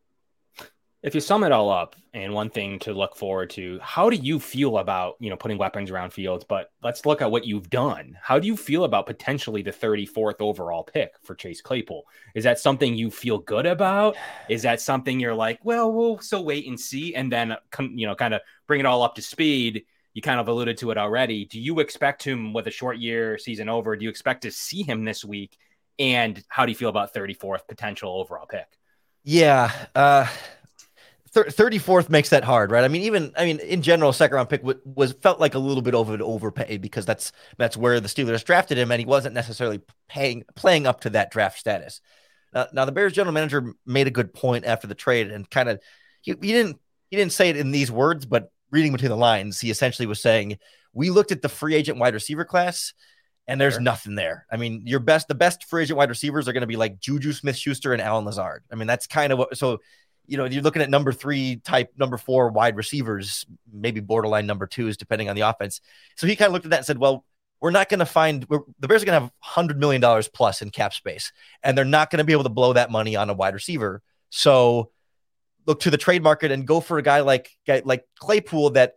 If you sum it all up and one thing to look forward to how do you feel about you know putting weapons around fields? But let's look at what you've done. How do you feel about potentially the 34th overall pick for chase claypool? Is that something you feel good about? Is that something you're like well we'll still wait and see and then you know kind of bring it all up to speed? You kind of alluded to it already. Do you expect him with a short year season over do you expect to see him this week? And how do you feel about 34th potential overall pick? Yeah uh 34th makes that hard, right? I mean, even I mean, in general, second round pick w- was felt like a little bit of an overpay because that's that's where the Steelers drafted him, and he wasn't necessarily paying playing up to that draft status. Now, now the Bears general manager made a good point after the trade, and kind of he, he didn't he didn't say it in these words, but reading between the lines, he essentially was saying, "We looked at the free agent wide receiver class." And there's sure. nothing there. I mean, your best, the best free agent wide receivers are going to be like Juju Smith Schuster and Allen Lazard. I mean, that's kind of what. So you know, you're looking at number three type, number four wide receivers, maybe borderline number twos, depending on the offense. So he kind of looked at that and said, well, we're not going to find the Bears are going to have hundred million dollars plus in cap space, and they're not going to be able to blow that money on a wide receiver. So look to the trade market and go for a guy like guy like Claypool that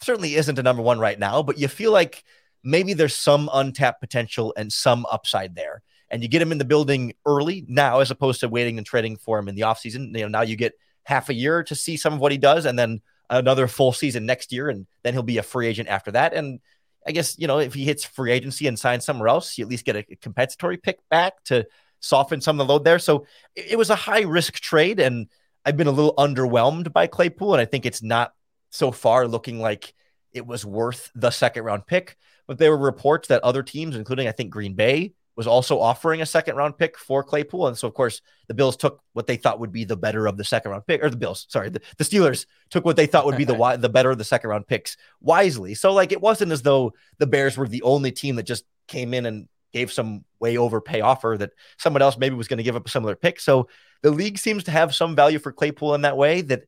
certainly isn't a number one right now, but you feel like maybe there's some untapped potential and some upside there and you get him in the building early now as opposed to waiting and trading for him in the offseason. You know, now you get half a year to see some of what he does and then another full season next year, and then he'll be a free agent after that. And I guess, you know, if he hits free agency and signs somewhere else, you at least get a compensatory pick back to soften some of the load there. So it, was a high risk trade, and I've been a little underwhelmed by Claypool, and I think it's not so far looking like it was worth the second round pick. But there were reports that other teams, including I think Green Bay, was also offering a second round pick for Claypool. And so, of course, the Bills took what they thought would be the better of the second round pick, or the Bills, sorry, the, the Steelers took what they thought would be the the better of the second round picks wisely. So, like, it wasn't as though the Bears were the only team that just came in and gave some way overpay offer that someone else maybe was going to give up a similar pick. So, the league seems to have some value for Claypool in that way that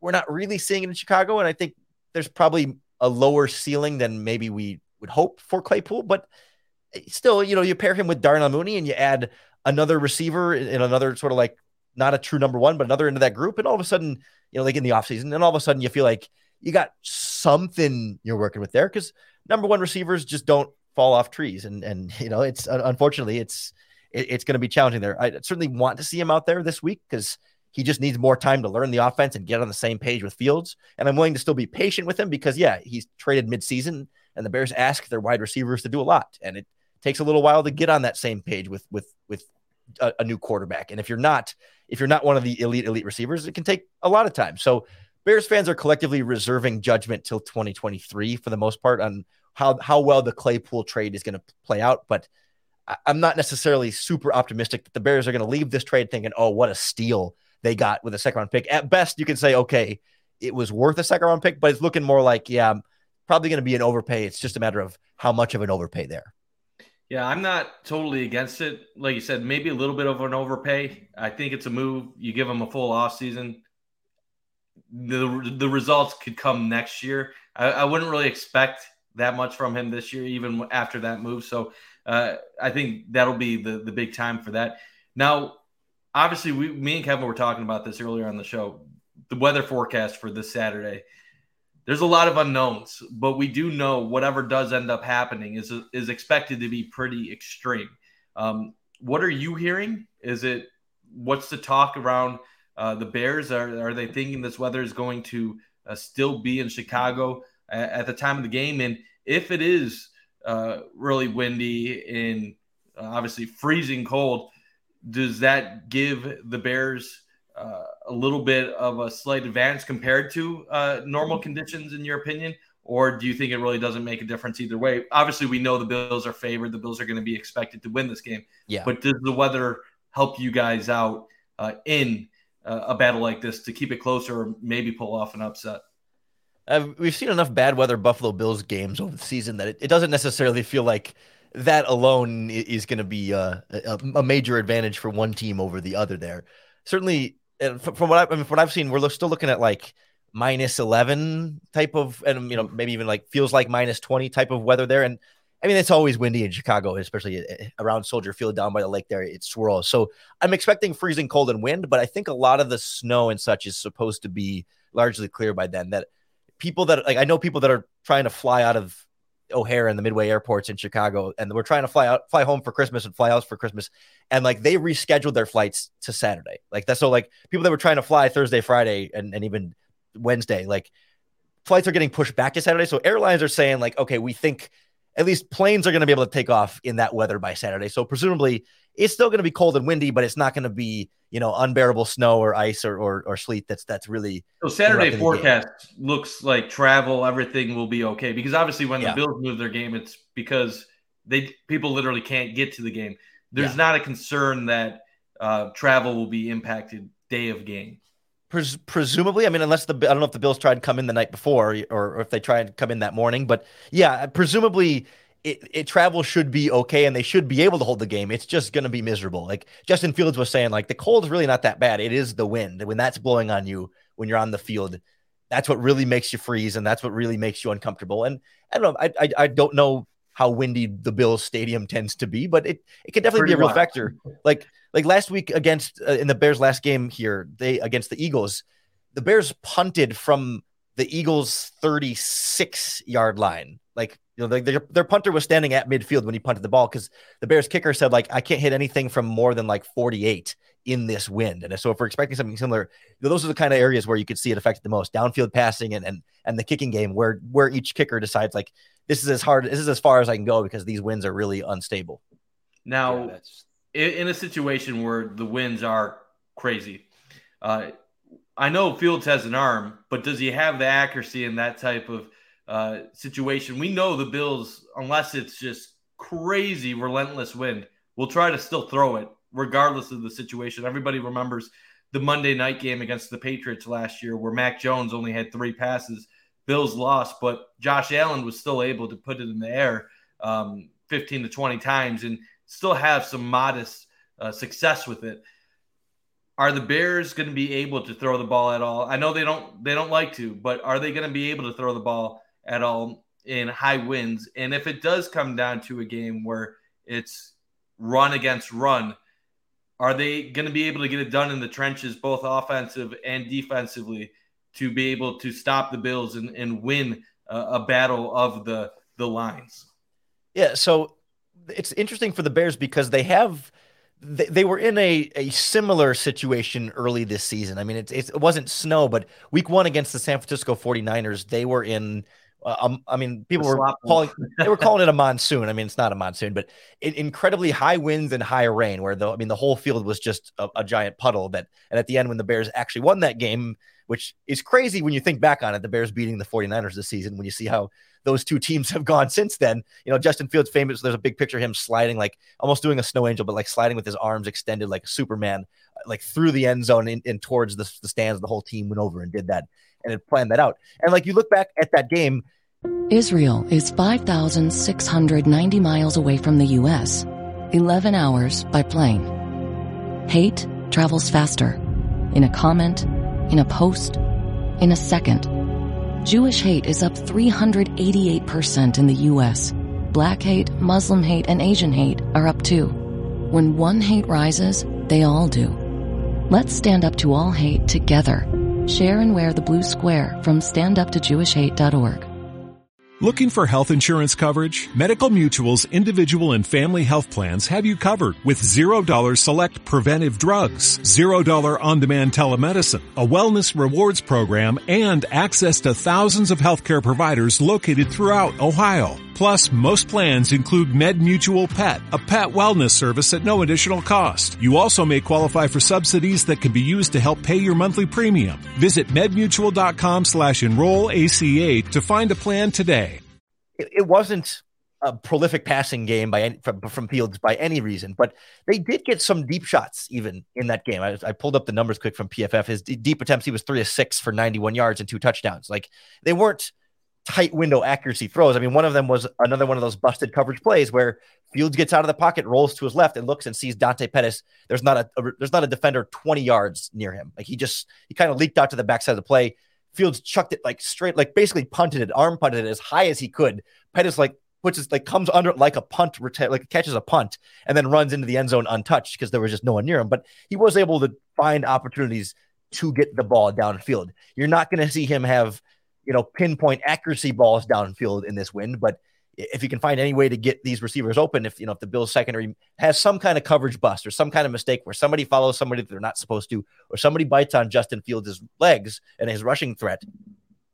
we're not really seeing it in Chicago. And I think there's probably a lower ceiling than maybe we would hope for Claypool, but still, you know, you pair him with Darnell Mooney and you add another receiver in another sort of like not a true number one, but another into that group. And all of a sudden, you know, like in the offseason, and all of a sudden you feel like you got something you're working with there because number one receivers just don't fall off trees. And, and, you know, it's unfortunately, it's, it, it's going to be challenging there. I certainly want to see him out there this week because he just needs more time to learn the offense and get on the same page with Fields. And I'm willing to still be patient with him because, yeah, he's traded midseason and the Bears ask their wide receivers to do a lot. And it, takes a little while to get on that same page with with with a, a, new quarterback. And if you're not if you're not one of the elite elite receivers, it can take a lot of time. So Bears fans are collectively reserving judgment till 2023 for the most part on how how well the Claypool trade is going to play out. But I'm not necessarily super optimistic that the Bears are going to leave this trade thinking, oh, what a steal they got with a second round pick. At best, you can say, okay, it was worth a second round pick, but it's looking more like, yeah, probably going to be an overpay. It's just a matter of how much of an overpay there. Yeah, I'm not totally against it. Like you said, maybe a little bit of an overpay. I think it's a move. You give them a full off season. The the results could come next year. I, I wouldn't really expect that much from him this year, even after that move. So uh, I think that'll be the the big time for that. Now, obviously, we me and Kevin were talking about this earlier on the show. The weather forecast for this Saturday there's a lot of unknowns, but we do know whatever does end up happening is is expected to be pretty extreme. Um, what are you hearing? Is it what's the talk around uh, the Bears? Are are they thinking this weather is going to uh, still be in Chicago at, at, the time of the game? And if it is uh, really windy and uh, obviously freezing cold, does that give the Bears? Uh, a little bit of a slight advantage compared to uh, normal conditions, in your opinion? Or do you think it really doesn't make a difference either way? Obviously, we know the Bills are favored. The Bills are going to be expected to win this game. Yeah. But does the weather help you guys out uh, in uh, a battle like this to keep it closer or maybe pull off an upset? We've seen enough bad weather Buffalo Bills games over the season that it, it doesn't necessarily feel like that alone is going to be uh, a, a, major advantage for one team over the other there. Certainly, and from what I, I mean, from what I've seen, we're still looking at like minus 11 type of, and you know, maybe even like feels like minus 20 type of weather there. And I mean, it's always windy in Chicago, especially uh, around Soldier Field down by the lake there. It swirls. So I'm expecting freezing cold and wind, but I think a lot of the snow and such is supposed to be largely clear by then. That people that like I know people that are trying to fly out of O'Hare and the Midway airports in Chicago, and we're trying to fly out, fly home for Christmas and fly out for Christmas, and like they rescheduled their flights to Saturday. Like that's so like people that were trying to fly Thursday, Friday, and, and even Wednesday, like flights are getting pushed back to Saturday. So airlines are saying like, okay, we think at least planes are going to be able to take off in that weather by Saturday. So presumably it's still going to be cold and windy, but it's not going to be you know unbearable snow or ice or or, or sleet. That's that's really so Saturday forecast looks like travel everything will be okay because obviously when yeah. the Bills move their game, it's because they people literally can't get to the game. There's yeah. not a concern that uh, travel will be impacted day of game. Pres- presumably, I mean, unless the I don't know if the Bills tried to come in the night before or, or if they tried to come in that morning, but yeah, presumably it, it travel should be okay and they should be able to hold the game. It's just going to be miserable. Like Justin Fields was saying, like the cold is really not that bad. It is the wind when that's blowing on you when you're on the field. That's what really makes you freeze and that's what really makes you uncomfortable. And I don't know, I I, I don't know how windy the Bills stadium tends to be, but it it can definitely Pretty be a real factor. Like like last week against uh, in the Bears last game here, they against the Eagles, the Bears punted from the Eagles 36 yard line. Like, you know, their, their punter was standing at midfield when he punted the ball because the Bears kicker said, like, I can't hit anything from more than like 48 in this wind. And so if we're expecting something similar, those are the kind of areas where you could see it affected the most downfield passing and, and, and the kicking game where, where each kicker decides like, this is as hard, this is as far as I can go because these winds are really unstable. Now, yeah, in a situation where the winds are crazy, uh, I know Fields has an arm, but does he have the accuracy in that type of uh, situation? We know the Bills, unless it's just crazy, relentless wind, will try to still throw it regardless of the situation. Everybody remembers the Monday night game against the Patriots last year where Mac Jones only had three passes. Bills lost, but Josh Allen was still able to put it in the air um, 15 to 20 times and still have some modest uh, success with it. Are the Bears going to be able to throw the ball at all? I know they don't they don't like to, but are they going to be able to throw the ball at all in high winds? And if it does come down to a game where it's run against run, are they going to be able to get it done in the trenches, both offensive and defensively, to be able to stop the Bills and, and win a, a battle of the the lines? Yeah, so it's interesting for the Bears because they have they, were in a, a similar situation early this season. I mean, it's, it wasn't snow, but week one against the San Francisco 49ers, they were in uh, um, I mean, people were calling they were calling it a monsoon. I mean, it's not a monsoon, but it, incredibly high winds and high rain. Where the I mean, the whole field was just a, a, giant puddle. That and at the end, when the Bears actually won that game, which is crazy when you think back on it, the Bears beating the 49ers this season. When you see how those two teams have gone since then, you know, Justin Fields famous. There's a big picture of him sliding like almost doing a snow angel, but like sliding with his arms extended like Superman, like through the end zone and, and towards the, the stands. The whole team went over and did that and had planned that out. And like you look back at that game Israel is 5,690 miles away from the U.S., 11 hours by plane. Hate travels faster. In a comment, in a post, in a second. Jewish hate is up 388% in the U.S. Black hate, Muslim hate, and Asian hate are up too. When one hate rises, they all do. Let's stand up to all hate together. Share and wear the blue square from standuptojewishhate.org. Looking for health insurance coverage? Medical Mutual's individual and family health plans have you covered with $0 select preventive drugs, $0 on-demand telemedicine, a wellness rewards program, and access to thousands of healthcare providers located throughout Ohio. Plus, most plans include MedMutual Pet, a pet wellness service at no additional cost. You also may qualify for subsidies that can be used to help pay your monthly premium. Visit medmutual.com slash enroll ACA to find a plan today. It wasn't a prolific passing game by any, from, from Fields by any reason, but they did get some deep shots even in that game. I, I pulled up the numbers quick from PFF. His deep attempts, he was three of six for 91 yards and two touchdowns. Like they weren't tight window accuracy throws. I mean, one of them was another one of those busted coverage plays where Fields gets out of the pocket, rolls to his left, and looks and sees Dante Pettis. There's not a, a there's not a defender 20 yards near him. Like he just he kind of leaked out to the backside of the play. Fields chucked it like straight, like basically punted it, arm punted it as high as he could. Pettis like puts his like comes under like a punt, like catches a punt, and then runs into the end zone untouched because there was just no one near him. But he was able to find opportunities to get the ball downfield. You're not going to see him have, you know, pinpoint accuracy balls downfield in this wind, but if you can find any way to get these receivers open, if you know if the Bills secondary has some kind of coverage bust or some kind of mistake where somebody follows somebody that they're not supposed to, or somebody bites on Justin Fields' legs and his rushing threat,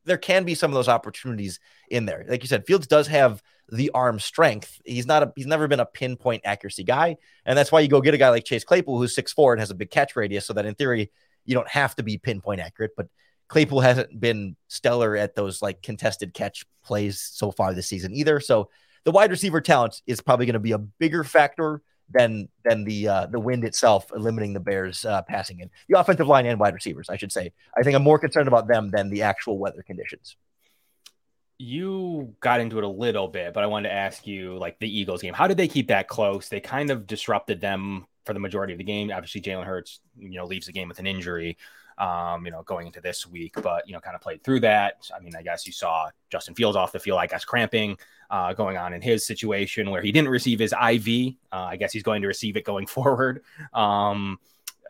there can be some of those opportunities in there. Like you said, Fields does have the arm strength. He's not a he's never been a pinpoint accuracy guy. And that's why you go get a guy like Chase Claypool who's six four and has a big catch radius, so that in theory you don't have to be pinpoint accurate, but Claypool hasn't been stellar at those like contested catch plays so far this season either. So the wide receiver talent is probably going to be a bigger factor than than the uh, the wind itself limiting the Bears uh, passing in the offensive line and wide receivers. I should say. I think I'm more concerned about them than the actual weather conditions. You got into it a little bit, but I wanted to ask you, like the Eagles game, how did they keep that close? They kind of disrupted them for the majority of the game. Obviously, Jalen Hurts, you know, leaves the game with an injury, um, you know, going into this week, but, you know, kind of played through that. I mean, I guess you saw Justin Fields off the field, I guess, cramping uh, going on in his situation where he didn't receive his IV. Uh, I guess he's going to receive it going forward, um,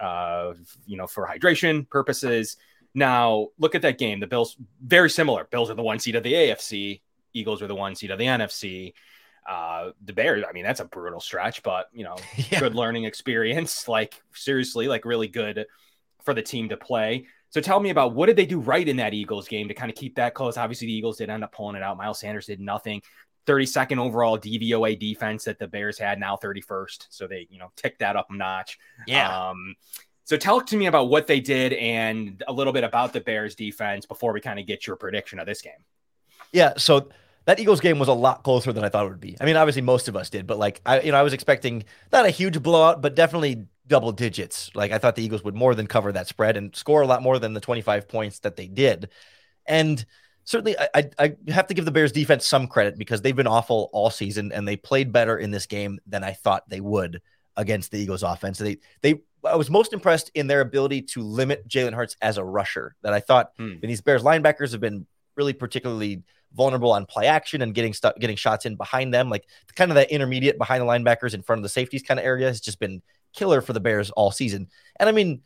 uh, you know, for hydration purposes. Now, look at that game. The Bills, very similar. Bills are the one seed of the AFC, Eagles are the one seed of the NFC. Uh, the Bears, I mean, that's a brutal stretch, but you know, yeah. good learning experience. Like seriously, like really good for the team to play. So tell me about what did they do right in that Eagles game to kind of keep that close? Obviously, the Eagles did end up pulling it out. Miles Sanders did nothing. 32nd overall DVOA defense that the Bears had now 31st. So they, you know, ticked that up a notch. Yeah. Um, so tell to me about what they did and a little bit about the Bears defense before we kind of get your prediction of this game. Yeah. So that Eagles game was a lot closer than I thought it would be. I mean, obviously most of us did, but like I, you know, I was expecting not a huge blowout, but definitely double digits. Like I thought the Eagles would more than cover that spread and score a lot more than the 25 points that they did. And certainly I, I have to give the Bears defense some credit because they've been awful all season and they played better in this game than I thought they would against the Eagles offense. They they I was most impressed in their ability to limit Jalen Hurts as a rusher. That I thought hmm. these Bears linebackers have been really particularly vulnerable on play action and getting stuff, getting shots in behind them. Like kind of that intermediate behind the linebackers in front of the safeties kind of area has just been killer for the Bears all season. And I mean,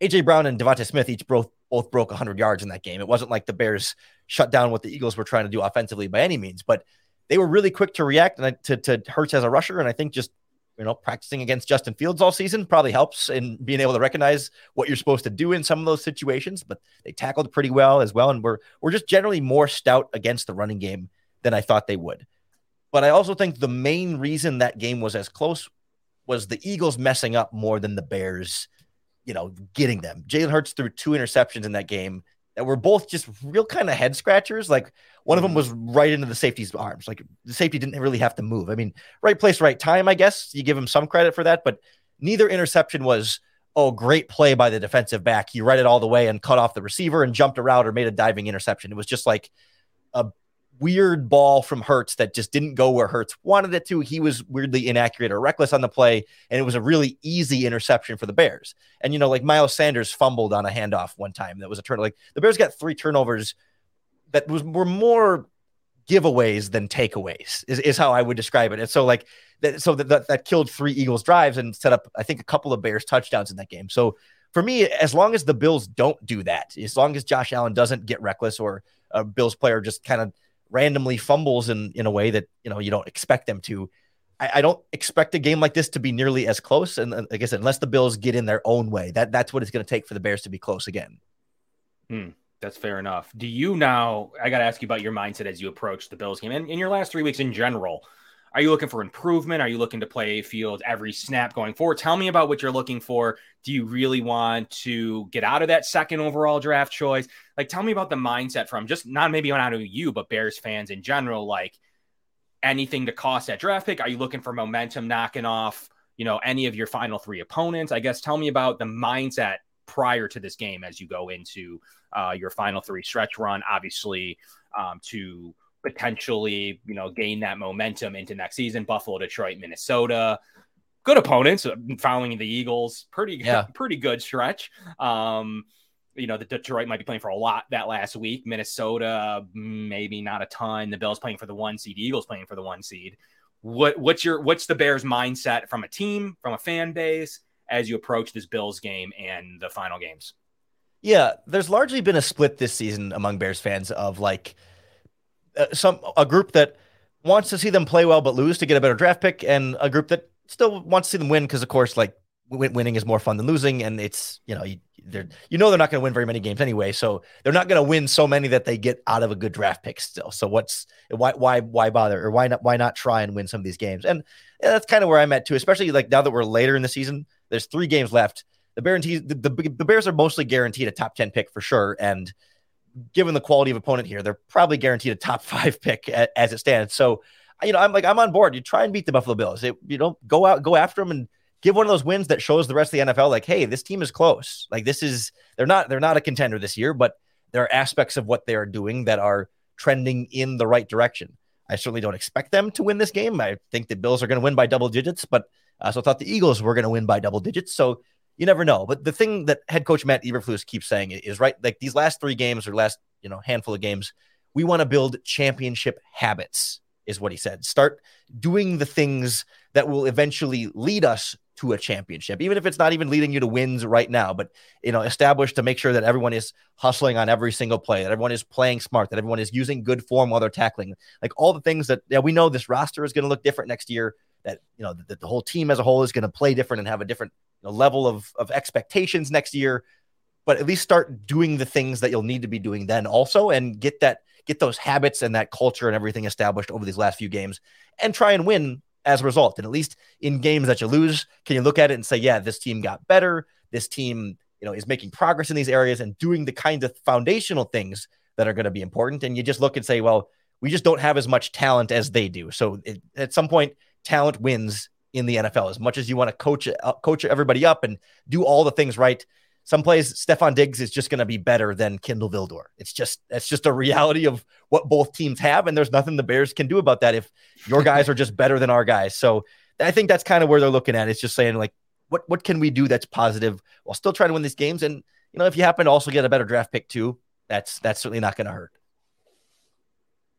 AJ Brown and DeVonta Smith each both both broke 100 yards in that game. It wasn't like the Bears shut down what the Eagles were trying to do offensively by any means, but they were really quick to react and to, to Hurts as a rusher. And I think just you know, practicing against Justin Fields all season probably helps in being able to recognize what you're supposed to do in some of those situations. But they tackled pretty well as well, and we're we're just generally more stout against the running game than I thought they would. But I also think the main reason that game was as close was the Eagles messing up more than the Bears, you know, getting them. Jalen Hurts threw two interceptions in that game that were both just real kind of head scratchers. Like one of them mm-hmm. was right into the safety's arms. Like the safety didn't really have to move. I mean, right place, right time, I guess. You give him some credit for that, but neither interception was, oh, great play by the defensive back. He read it all the way and cut off the receiver and jumped around or made a diving interception. It was just like a weird ball from Hurts that just didn't go where Hurts wanted it to. He was weirdly inaccurate or reckless on the play, and it was a really easy interception for the Bears. And you know, like Miles Sanders fumbled on a handoff one time that was a turn. Like the Bears got three turnovers that was were more giveaways than takeaways is, is how I would describe it. And so like that, so that, that, that killed three Eagles drives and set up, I think, a couple of Bears touchdowns in that game. So for me, as long as the Bills don't do that, as long as Josh Allen doesn't get reckless or a Bills player just kind of randomly fumbles in in a way that you know you don't expect them to. I, I don't expect a game like this to be nearly as close. And uh, like I said, unless the Bills get in their own way, that that's what it's going to take for the Bears to be close again. Hmm, that's fair enough. Do you now? I got to ask you about your mindset as you approach the Bills game and in your last three weeks in general. Are you looking for improvement? Are you looking to play field every snap going forward? Tell me about what you're looking for. Do you really want to get out of that second overall draft choice? Like, tell me about the mindset from just not maybe not of you, but Bears fans in general. Like, anything to cost that draft pick? Are you looking for momentum knocking off, you know, any of your final three opponents? I guess tell me about the mindset prior to this game as you go into uh, your final three stretch run. Obviously, um, to potentially, you know, gain that momentum into next season. Buffalo, Detroit, Minnesota, good opponents. Uh, following the Eagles, pretty yeah. pretty good stretch. Um, you know, the Detroit might be playing for a lot that last week. Minnesota, maybe not a ton. The Bills playing for the one seed. Eagles playing for the one seed. What what's your what's the Bears mindset from a team, from a fan base as you approach this Bills game and the final games? Yeah, there's largely been a split this season among Bears fans of like uh, some a group that wants to see them play well but lose to get a better draft pick, and a group that still wants to see them win because, of course, like winning is more fun than losing, and it's you know you they're you know they're not going to win very many games anyway, so they're not going to win so many that they get out of a good draft pick still. So what's why why why bother or why not why not try and win some of these games? And yeah, that's kind of where I'm at too, especially like now that we're later in the season. There's three games left. The Bears the, the, the Bears are mostly guaranteed a top ten pick for sure, and given the quality of opponent here, they're probably guaranteed a top five pick as it stands. So you know I'm like I'm on board. You try and beat the Buffalo Bills. It, you know go out go after them and give one of those wins that shows the rest of the NFL like, hey, this team is close. Like this is they're not they're not a contender this year, but there are aspects of what they are doing that are trending in the right direction. I certainly don't expect them to win this game. I think the Bills are going to win by double digits, but I also thought the Eagles were going to win by double digits. So you never know. But the thing that head coach Matt Eberflus keeps saying is right. Like these last three games or last you know handful of games, we want to build championship habits. Is what he said. Start doing the things that will eventually lead us to a championship, even if it's not even leading you to wins right now, but you know, established to make sure that everyone is hustling on every single play, that everyone is playing smart, that everyone is using good form while they're tackling, like all the things that yeah, we know this roster is going to look different next year. That you know that the whole team as a whole is going to play different and have a different you know, level of of expectations next year. But at least start doing the things that you'll need to be doing then also, and get that get those habits and that culture and everything established over these last few games, and try and win as a result. And at least in games that you lose, can you look at it and say, yeah, this team got better. This team, you know, is making progress in these areas and doing the kind of foundational things that are going to be important. And you just look and say, well, we just don't have as much talent as they do. So it, at some point, talent wins in the NFL. As much as you want to coach uh, coach everybody up and do all the things right, some plays Stefon Diggs is just going to be better than Kindle Vildor. It's just that's just a reality of what both teams have, and there's nothing the Bears can do about that if your guys are just better than our guys. So I think that's kind of where they're looking at. It's just saying like, what what can we do that's positive while still trying to win these games? And you know, if you happen to also get a better draft pick too, that's that's certainly not going to hurt.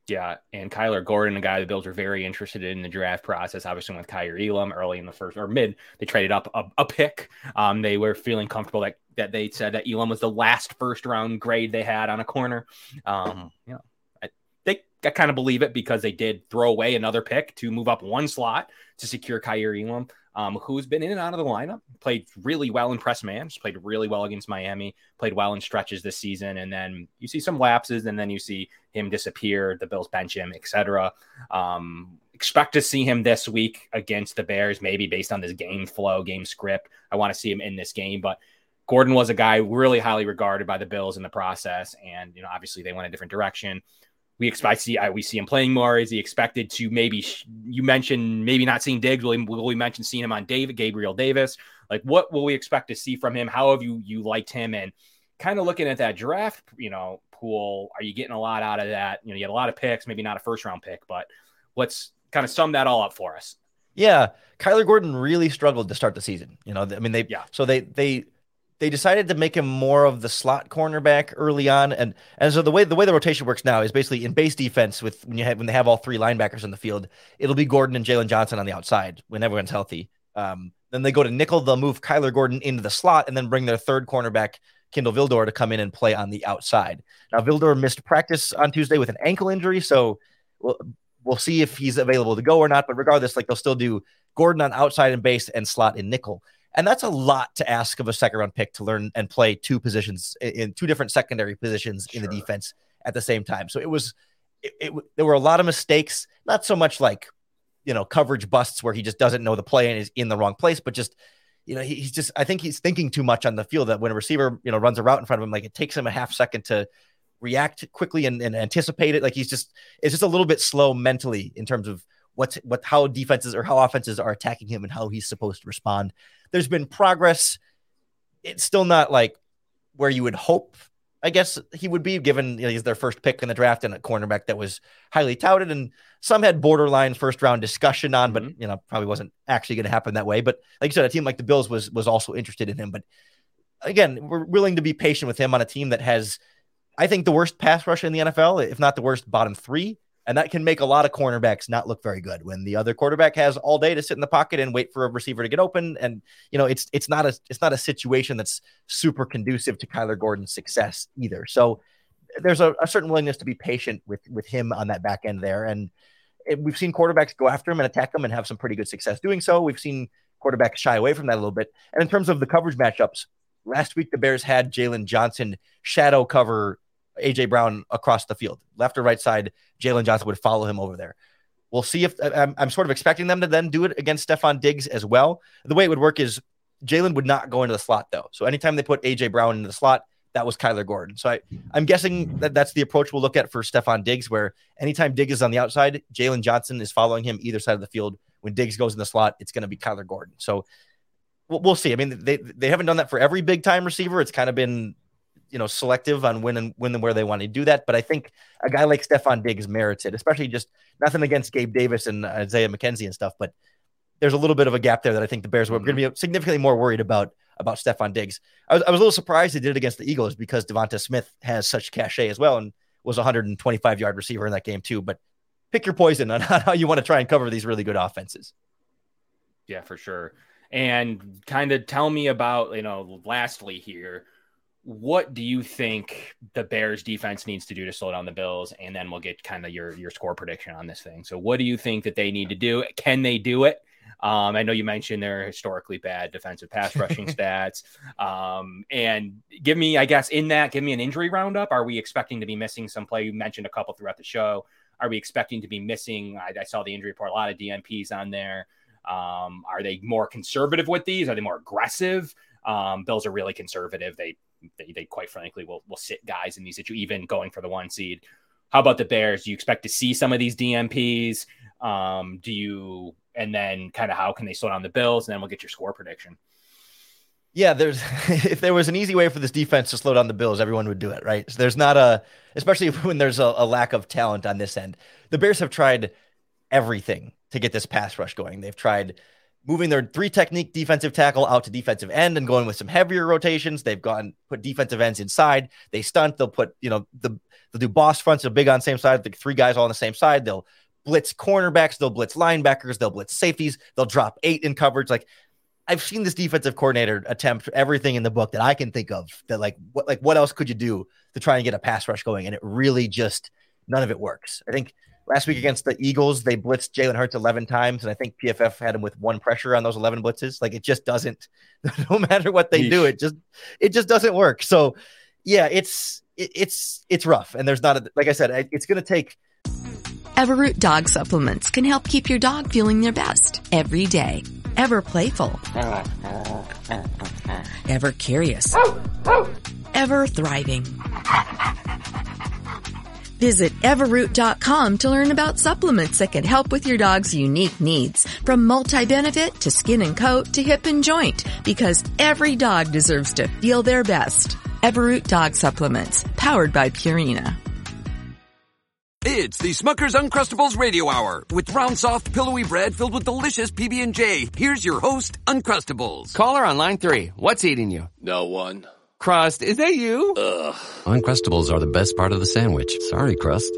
Yeah, and Kyler Gordon, a guy the Bills are very interested in the draft process. Obviously, with Kaiir Elam early in the first or mid, they traded up a, a pick. Um, they were feeling comfortable that that they said that Elam was the last first round grade they had on a corner. Um, you know, I think I kind of believe it because they did throw away another pick to move up one slot to secure Kaiir Elam, um, who's been in and out of the lineup, played really well in press man, just played really well against Miami, played well in stretches this season, and then you see some lapses, and then you see him disappear. The Bills bench him, etc. Um, expect to see him this week against the Bears, maybe based on this game flow, game script. I want to see him in this game, but Gordon was a guy really highly regarded by the Bills in the process, and you know obviously they went a different direction. We expect to see we see him playing more. Is he expected to maybe? You mentioned maybe not seeing Diggs. Will, will we mention seeing him on David Gabriel Davis? Like what will we expect to see from him? How have you you liked him? And kind of looking at that draft, you know, pool. Are you getting a lot out of that? You know, you had a lot of picks, maybe not a first round pick, but let's kind of sum that all up for us. Yeah, Kyler Gordon really struggled to start the season. You know, I mean, they yeah. So they they they decided to make him more of the slot cornerback early on, and and so the way the way the rotation works now is basically in base defense with when you have when they have all three linebackers in the field, it'll be Gordon and Jaylon Johnson on the outside when everyone's healthy. Um, then they go to nickel, they'll move Kyler Gordon into the slot, and then bring their third cornerback Kindle Vildor to come in and play on the outside. Now Vildor missed practice on Tuesday with an ankle injury, so we'll we'll see if he's available to go or not. But regardless, like they'll still do Gordon on outside and base and slot in nickel. And that's a lot to ask of a second round pick to learn and play two positions in two different secondary positions sure. in the defense at the same time. So it was, it, it, there were a lot of mistakes, not so much like, you know, coverage busts where he just doesn't know the play and is in the wrong place, but just, you know, he, he's just, I think he's thinking too much on the field that when a receiver, you know, runs a route in front of him, like it takes him a half second to react quickly and, and anticipate it. Like he's just, it's just a little bit slow mentally in terms of what's what how defenses or how offenses are attacking him and how he's supposed to respond. There's been progress. It's still not like where you would hope. I guess he would be given you know, he's their first pick in the draft and a cornerback that was highly touted, and some had borderline first round discussion on, but mm-hmm. you know probably wasn't actually going to happen that way. But like you said, a team like the Bills was was also interested in him. But again, we're willing to be patient with him on a team that has, I think, the worst pass rush in the NFL, if not the worst bottom three. And that can make a lot of cornerbacks not look very good when the other quarterback has all day to sit in the pocket and wait for a receiver to get open. And you know, it's it's not a it's not a situation that's super conducive to Kyler Gordon's success either. So there's a, a certain willingness to be patient with with him on that back end there. And it, we've seen quarterbacks go after him and attack him and have some pretty good success doing so. We've seen quarterbacks shy away from that a little bit. And in terms of the coverage matchups, last week the Bears had Jaylon Johnson shadow cover AJ Brown across the field, left or right side. Jaylon Johnson would follow him over there. We'll see if I'm, I'm sort of expecting them to then do it against Stefon Diggs as well. The way it would work is Jaylon would not go into the slot though. So anytime they put AJ Brown in the slot, that was Kyler Gordon. So I, I'm guessing that that's the approach we'll look at for Stefon Diggs, where anytime Diggs is on the outside, Jaylon Johnson is following him either side of the field. When Diggs goes in the slot, it's going to be Kyler Gordon. So we'll, we'll see. I mean, they they haven't done that for every big time receiver. It's kind of been you know selective on when and when and where they want to do that. But I think a guy like Stefon Diggs merits it, especially just nothing against Gabe Davis and uh, Isaiah McKenzie and stuff, but there's a little bit of a gap there that I think the Bears were going to mm-hmm. be significantly more worried about about Stefon Diggs. I was, I was a little surprised they did it against the Eagles because Devonta Smith has such cachet as well and was a 125 yard receiver in that game too. But pick your poison on how you want to try and cover these really good offenses. Yeah, for sure. And kind of tell me about, you know, lastly here, what do you think the Bears defense needs to do to slow down the Bills? And then we'll get kind of your your score prediction on this thing. So what do you think that they need to do? Can they do it? Um, I know you mentioned their historically bad defensive pass rushing stats. Um, and give me, I guess, in that, give me an injury roundup. Are we expecting to be missing some play? You mentioned a couple throughout the show. Are we expecting to be missing? I, I saw the injury report, a lot of DNPs on there. Um, are they more conservative with these? Are they more aggressive? Um, Bills are really conservative. They, they, they quite frankly will, will sit guys in these situations, even going for the one seed. How about the Bears? Do you expect to see some of these DNPs? Um, do you and then kind of how can they slow down the Bills, and then we'll get your score prediction. Yeah, there's if there was an easy way for this defense to slow down the Bills, everyone would do it, right? So there's not a, especially when there's a, a lack of talent on this end. The Bears have tried everything to get this pass rush going. They've tried moving their three technique defensive tackle out to defensive end and going with some heavier rotations. They've gone put defensive ends inside. They stunt. They'll put you know the they'll do boss fronts. They're big on same side. The three guys all on the same side. They'll blitz cornerbacks, they'll blitz linebackers, they'll blitz safeties, they'll drop eight in coverage. Like I've seen this defensive coordinator attempt everything in the book that I can think of that like what like what else could you do to try and get a pass rush going? And it really just none of it works. I think last week against the Eagles, they blitzed Jalen Hurts 11 times, and I think PFF had him with one pressure on those 11 blitzes. Like it just doesn't, no matter what they Yeesh. do, it just it just doesn't work. So yeah, it's it, it's it's rough, and there's not a, like I said, it's going to take Everroot dog supplements can help keep your dog feeling their best every day. Ever playful. Ever curious. Ever thriving. Visit everroot.com to learn about supplements that can help with your dog's unique needs, from multi-benefit to skin and coat to hip and joint, because every dog deserves to feel their best. Everroot dog supplements, powered by Purina. It's the Smucker's Uncrustables Radio Hour with round, soft, pillowy bread filled with delicious PB and J. Here's your host, Uncrustables. Caller on line three. What's eating you? No one. Crust, is that you? Ugh. Uncrustables are the best part of the sandwich. Sorry, Crust.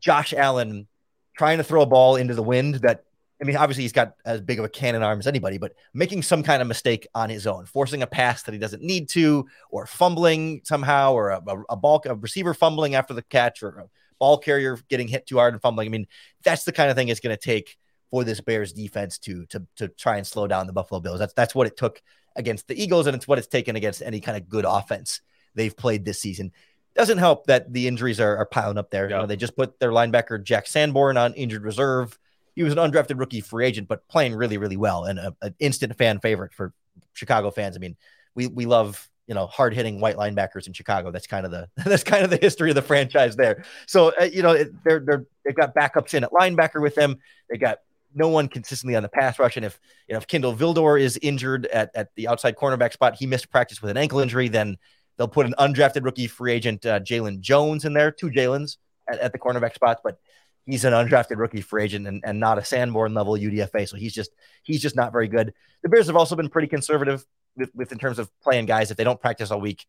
Josh Allen trying to throw a ball into the wind that I mean, obviously he's got as big of a cannon arm as anybody, but making some kind of mistake on his own, forcing a pass that he doesn't need to, or fumbling somehow, or a, a, a ball, a receiver fumbling after the catch, or a ball carrier getting hit too hard and fumbling. I mean, that's the kind of thing it's going to take for this Bears defense to to to try and slow down the Buffalo Bills. That's that's what it took against the Eagles, and it's what it's taken against any kind of good offense they've played this season. Doesn't help that the injuries are, are piling up there. Yep. You know, they just put their linebacker Jack Sanborn on injured reserve. He was an undrafted rookie free agent, but playing really, really well and an instant fan favorite for Chicago fans. I mean, we we love you know hard hitting white linebackers in Chicago. That's kind of the that's kind of the history of the franchise there. So uh, you know it, they're they're they've got backups in at linebacker with them. They got no one consistently on the pass rush. And if you know if Kindle Vildor is injured at, at the outside cornerback spot, he missed practice with an ankle injury, then they'll put an undrafted rookie free agent uh, Jaylon Jones in there, two Jaylon's at, at the cornerback spots. But he's an undrafted rookie free agent and, and not a Sanborn level UDFA. So he's just he's just not very good. The Bears have also been pretty conservative with, with in terms of playing guys. If they don't practice all week,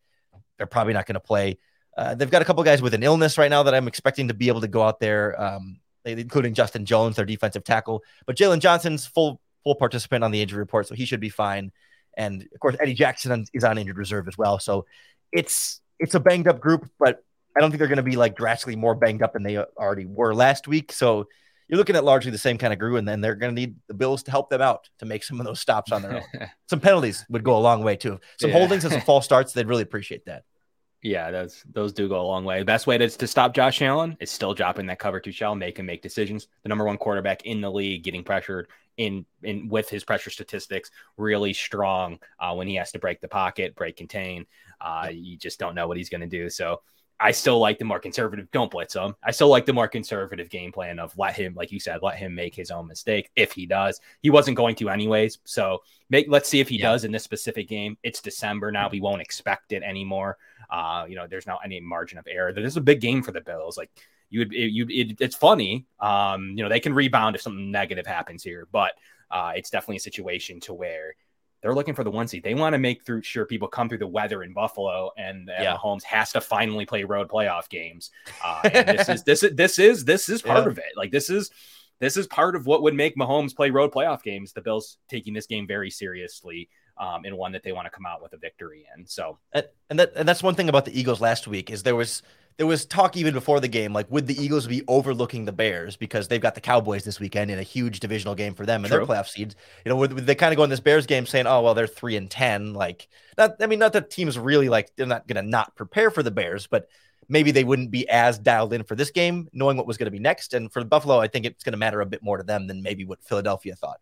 they're probably not going to play. Uh, they've got a couple guys with an illness right now that I'm expecting to be able to go out there, um, including Justin Jones, their defensive tackle. But Jaylon Johnson's full full participant on the injury report, so he should be fine. And of course, Eddie Jackson is on injured reserve as well. So it's it's a banged up group, but I don't think they're going to be like drastically more banged up than they already were last week. So you're looking at largely the same kind of group, and then they're going to need the Bills to help them out to make some of those stops on their own. some penalties would go a long way too. Some yeah. holdings and some false starts, they'd really appreciate that. Yeah, those those do go a long way. The best way to, to stop Josh Allen is still dropping that cover two shell, make him make decisions. The number one quarterback in the league, getting pressured in in with his pressure statistics, really strong uh, when he has to break the pocket, break contain. Uh, you just don't know what he's going to do. So I still like the more conservative. Don't blitz him. I still like the more conservative game plan of let him, like you said, let him make his own mistake if he does. He wasn't going to anyways. So make let's see if he yeah. does in this specific game. It's December now. We won't expect it anymore. Uh, you know, there's not any margin of error. This is a big game for the Bills. Like you would, you it, it's funny. Um, you know, they can rebound if something negative happens here, but uh, it's definitely a situation to where they're looking for the one seed. They want to make through sure people come through the weather in Buffalo, and, and yeah. Mahomes has to finally play road playoff games. Uh, and this is this is this is this is part yeah. of it. Like this is this is part of what would make Mahomes play road playoff games. The Bills taking this game very seriously. Um, and one that they want to come out with a victory in. So, and, that and that's one thing about the Eagles last week is there was there was talk even before the game, like would the Eagles be overlooking the Bears because they've got the Cowboys this weekend in a huge divisional game for them and True. their playoff seeds. You know, would, would they kind of go in this Bears game saying, "Oh, well, they're three and ten. Like, not. I mean, not that teams really like they're not going to not prepare for the Bears, but maybe they wouldn't be as dialed in for this game, knowing what was going to be next. And for Buffalo, I think it's going to matter a bit more to them than maybe what Philadelphia thought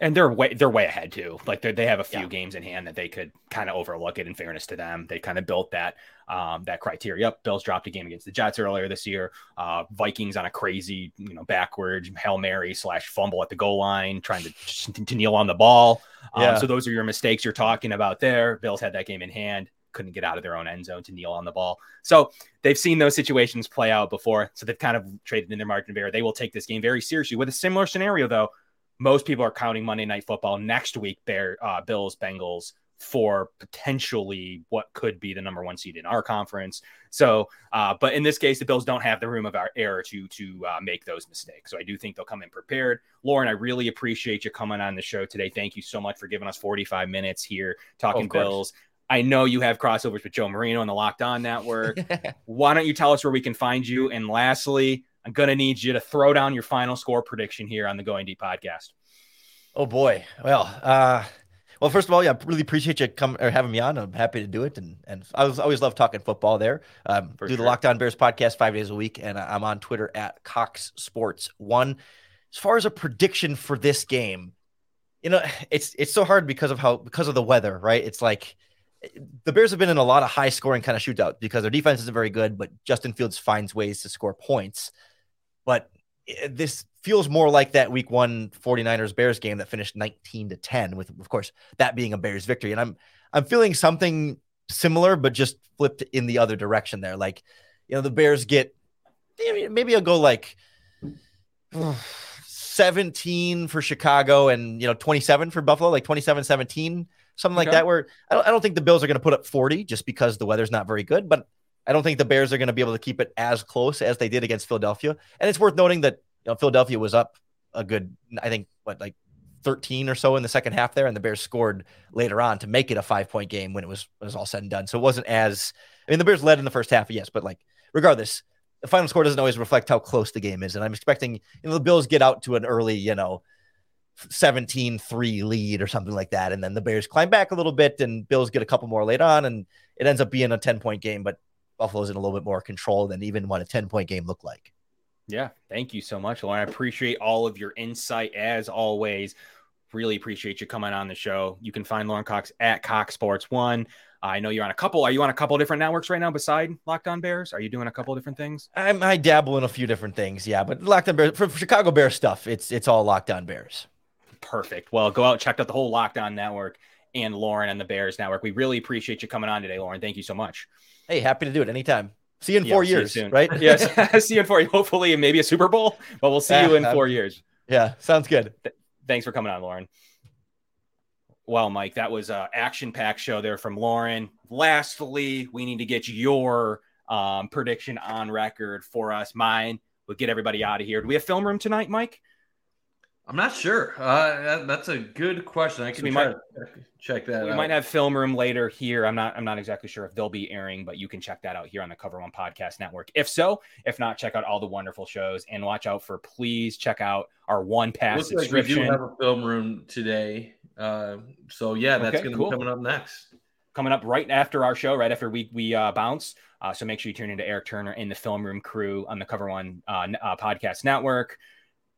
and they're way they're way ahead too. Like they have a few yeah. games in hand that they could kind of overlook it. In fairness to them, they kind of built that um, that criteria up. Bills dropped a game against the Jets earlier this year. Uh, Vikings on a crazy you know backward hail mary slash fumble at the goal line, trying to to kneel on the ball. Um, yeah. So those are your mistakes you're talking about there. Bills had that game in hand. Couldn't get out of their own end zone to kneel on the ball. So they've seen those situations play out before. So they've kind of traded in their margin of error. They will take this game very seriously. With a similar scenario, though, most people are counting Monday Night Football next week, Bear, uh, Bills, Bengals for potentially what could be the number one seed in our conference. So, uh, but in this case, the Bills don't have the room of our error to to uh, make those mistakes. So I do think they'll come in prepared. Lorin, I really appreciate you coming on the show today. Thank you so much for giving us 45 minutes here talking Bills. I know you have crossovers with Joe Marino and the Locked On Network. Why don't you tell us where we can find you? And lastly, I'm going to need you to throw down your final score prediction here on the Going Deep podcast. Oh boy. Well, uh, well, first of all, yeah, I really appreciate you coming or having me on. I'm happy to do it, and and I was, always love talking football. There, um, do sure. the Locked On Bears podcast five days a week, and I'm on Twitter at Cox Sports One. As far as a prediction for this game, you know, it's it's so hard because of how because of the weather, right? It's like the Bears have been in a lot of high scoring kind of shootout because their defense isn't very good, but Justin Fields finds ways to score points. But eh, this feels more like that week one 49ers Bears game that finished 19 to 10 with of course that being a Bears victory. And I'm I'm feeling something similar but just flipped in the other direction there. Like you know the Bears get maybe I'll go like 17 for Chicago and you know 27 for Buffalo like 27 17 something like that where I don't, I don't think the Bills are going to put up 40 just because the weather's not very good but I don't think the Bears are going to be able to keep it as close as they did against Philadelphia. And it's worth noting that you know, Philadelphia was up a good, I think, what like 13 or so in the second half there, and the Bears scored later on to make it a five point game when it was was all said and done. So it wasn't as I mean the Bears led in the first half, yes, but like regardless, the final score doesn't always reflect how close the game is. And I'm expecting you know the Bills get out to an early, you know, 17-3 lead or something like that. And then the Bears climb back a little bit and Bills get a couple more late on, and it ends up being a 10 point game. But Buffalo's in a little bit more control than even what a 10 point game looked like. Yeah. Thank you so much, Lorin. I appreciate all of your insight as always. Really appreciate you coming on the show. You can find Lorin Cox at Cox Sports One. I know you're on a couple. Are you on a couple different networks right now beside Locked On Bears? Are you doing a couple different things? I'm, I dabble in a few different things, yeah. But Locked On Bears for Chicago Bears stuff, it's it's all Locked On Bears. Perfect. Well, go out check out the whole Locked On Network and Lorin and the Bears Network. We really appreciate you coming on today, Lorin. Thank you so much. Hey, happy to do it anytime. See you in four years, soon. right? Yes. see you in four. Hopefully, maybe a Super Bowl, but we'll see you in Yeah. four years. Yeah, sounds good. Thanks for coming on, Lorin. Well, Mike, that was a action-packed show there from Lorin. Lastly, we need to get your um, prediction on record for us. Mine would get everybody out of here. Do we have film room tonight, Mike? I'm not sure. Uh, that, that's a good question. I can we might- check that out. we out. might have film room later here. I'm not. I'm not exactly sure if they'll be airing, but you can check that out here on the Cover One Podcast Network. If so, if not, check out all the wonderful shows and watch out for. Please check out our One Pass Looks like we subscription. do have a film room today. Uh, so yeah, that's Okay, going to cool. be coming up next. coming up right after our show, right after we we uh, bounce. Uh, so make sure you tune into Eric Turner and the Film Room crew on the Cover One uh, uh, podcast network.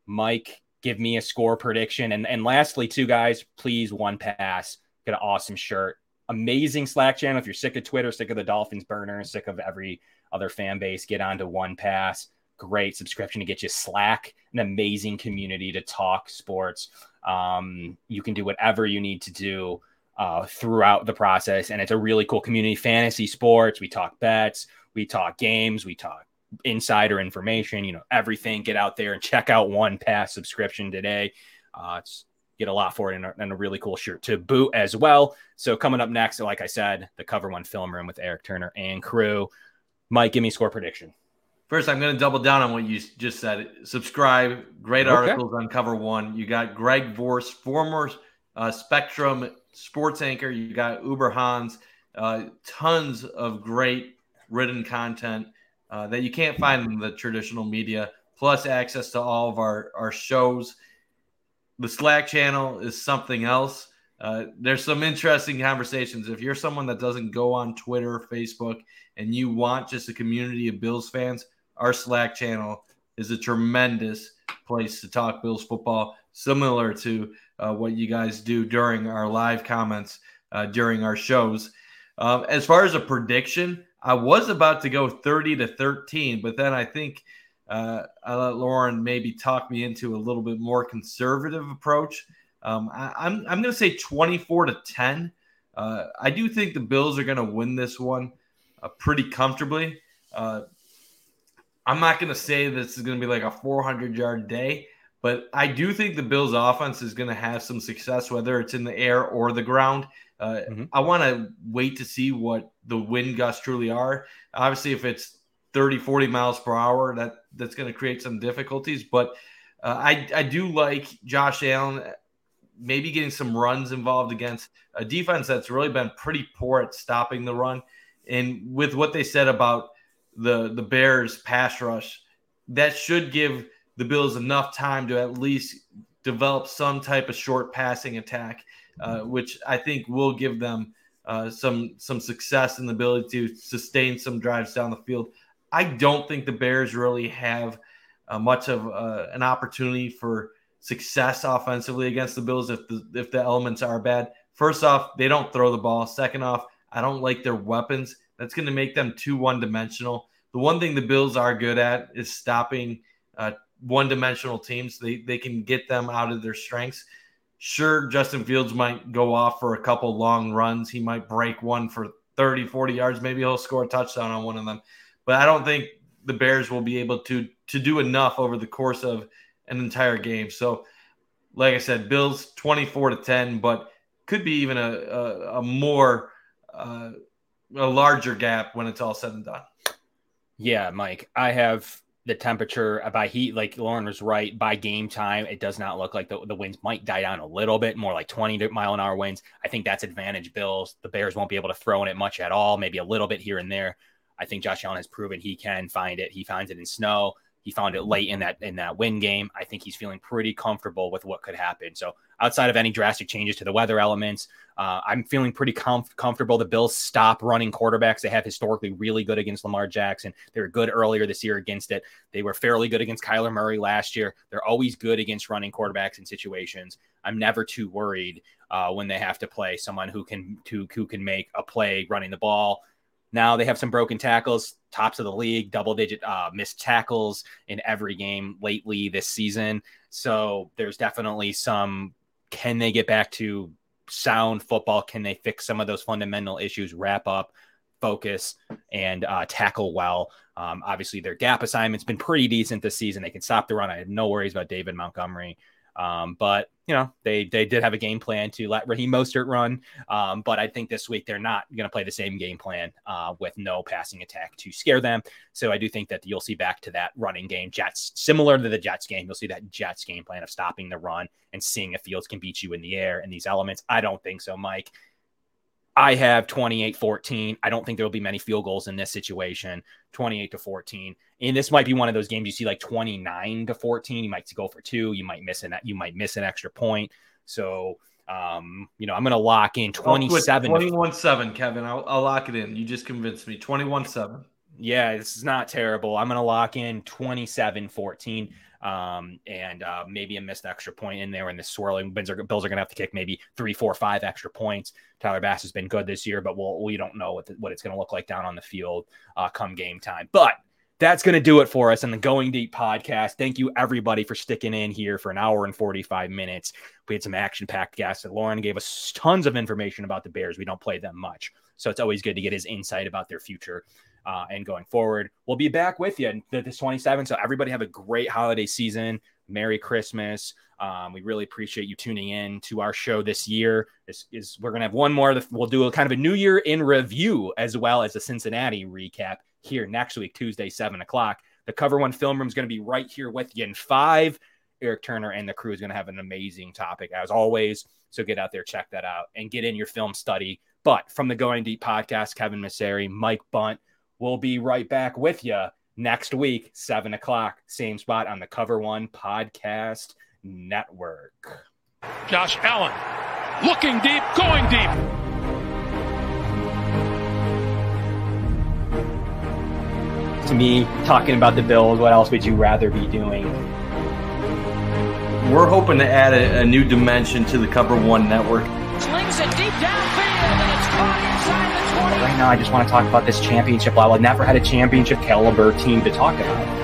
Mike, give me a score prediction, and and lastly, two guys, please one pass. Get an awesome shirt, amazing Slack channel. If you're sick of Twitter, sick of the Dolphins burner, sick of every other fan base, get onto One Pass. Great subscription to get you Slack, an amazing community to talk sports. Um, you can do whatever you need to do uh, throughout the process. And it's a really cool community. Fantasy sports, we talk bets, we talk games, we talk insider information, you know, everything. Get out there and check out One Pass subscription today. Uh, it's get a lot for it and a, and a really cool shirt to boot as well. So coming up next, like I said, the Cover One Film Room with Eric Turner and crew. Mike, give me a score prediction. First, I'm going to double down on what you just said. Subscribe. Great Okay. articles on Cover One. You got Greg Vorse, former uh, Spectrum sports anchor. You got Uber Hans. Uh, tons of great written content uh, that you can't find in the traditional media. Plus, access to all of our our shows. The Slack channel is something else. Uh, there's some interesting conversations. If you're someone that doesn't go on Twitter, or Facebook, and you want just a community of Bills fans, our Slack channel is a tremendous place to talk Bills football, similar to uh, what you guys do during our live comments uh, during our shows. Um, as far as a prediction, I was about to go 30 to 13, but then I think uh, I let Lorin maybe talk me into a little bit more conservative approach. Um, I, I'm I'm going to say 24 to 10. Uh, I do think the Bills are going to win this one uh, pretty comfortably. Uh, I'm not going to say this is going to be like a 400 yard day, but I do think the Bills' offense is going to have some success, whether it's in the air or the ground. Uh, I want to wait to see what the wind gusts truly are. Obviously, if it's 30, 40 miles per hour, that that's going to create some difficulties. But uh, I I do like Josh Allen maybe getting some runs involved against a defense that's really been pretty poor at stopping the run. And with what they said about the the Bears pass rush, that should give the Bills enough time to at least develop some type of short passing attack, uh, which I think will give them uh, some some success and the ability to sustain some drives down the field. I don't think the Bears really have uh, much of uh, an opportunity for success offensively against the Bills if the if the elements are bad. First off, they don't throw the ball. Second off, I don't like their weapons. That's going to make them too one dimensional. The one thing the Bills are good at is stopping uh, one dimensional teams. They they can get them out of their strengths. Sure, Justin Fields might go off for a couple long runs. He might break one for 30, 40 yards. Maybe he'll score a touchdown on one of them. But I don't think the Bears will be able to to do enough over the course of an entire game. So, like I said, Bills 24 to 10, but could be even a, a, a more uh, a larger gap when it's all said and done. Yeah, Mike, I have the temperature uh, by heat, like Lorin was right. By game time, it does not look like the, the winds might die down a little bit, more like 20 mile an hour winds. I think that's advantage Bills. The Bears won't be able to throw in it much at all, maybe a little bit here and there. I think Josh Allen has proven he can find it. He finds it in snow. He found it late in that in that win game. I think he's feeling pretty comfortable with what could happen. So outside of any drastic changes to the weather elements, uh, I'm feeling pretty comf- comfortable. The Bills stop running quarterbacks. They have historically really good against Lamar Jackson. They were good earlier this year against it. They were fairly good against Kyler Murray last year. They're always good against running quarterbacks in situations. I'm never too worried uh, when they have to play someone who can to, who can make a play running the ball. Now they have some broken tackles, tops of the league, double digit uh, missed tackles in every game lately this season. So there's definitely some. Can they get back to sound football? Can they fix some of those fundamental issues? Wrap up focus and uh, tackle well. Um, obviously, their gap assignment's been pretty decent this season. They can stop the run. I have no worries about David Montgomery. Um, but you know, they they did have a game plan to let Raheem Mostert run. Um, but I think this week they're not going to play the same game plan uh, with no passing attack to scare them. So I do think that you'll see back to that running game. Jets similar to the Jets game. You'll see that Jets game plan of stopping the run and seeing if Fields can beat you in the air and these elements. I don't think so, Mike. I have 28 14. I don't think there will be many field goals in this situation, 28 to 14. And this might be one of those games you see like 29 to 14. You might go for two. You might miss an you might miss an extra point. So um, you know, I'm going to lock in 27 21 7, Kevin. I'll, I'll lock it in. You just convinced me. 21 7. Yeah, this is not terrible. I'm going to lock in 27 14 um, and uh, maybe a missed extra point in there. And the swirling Bills are, Bills are going to have to kick maybe three, four, five extra points. Tyler Bass has been good this year, but we'll, we don't know what, the, what it's going to look like down on the field uh, come game time. But that's going to do it for us on the Going Deep podcast. Thank you, everybody, for sticking in here for an hour and 45 minutes. We had some action packed guests. Lorin gave us tons of information about the Bears. We don't play them much. So it's always good to get his insight about their future uh, and going forward. We'll be back with you this 27. So everybody have a great holiday season. Merry Christmas. Um, we really appreciate you tuning in to our show this year. This is we're gonna have one more. We'll do a kind of a New Year in review as well as a Cincinnati recap here next week, Tuesday, seven o'clock. The Cover One Film Room is going to be right here with you in five. Eric Turner and the crew is going to have an amazing topic as always. So get out there, check that out, and get in your film study. But from the Going Deep podcast, Kevin Masseri, Mike Bunt, We'll be right back with you next week, seven o'clock, same spot on the Cover One Podcast Network. Josh Allen looking deep, going deep. To me, talking about the Bills, what else would you rather be doing? We're hoping to add a, a new dimension to the Cover One Network. Slings it deep downfield, and it's caught inside the right now I just want to talk about this championship level. I've never had a championship caliber team to talk about.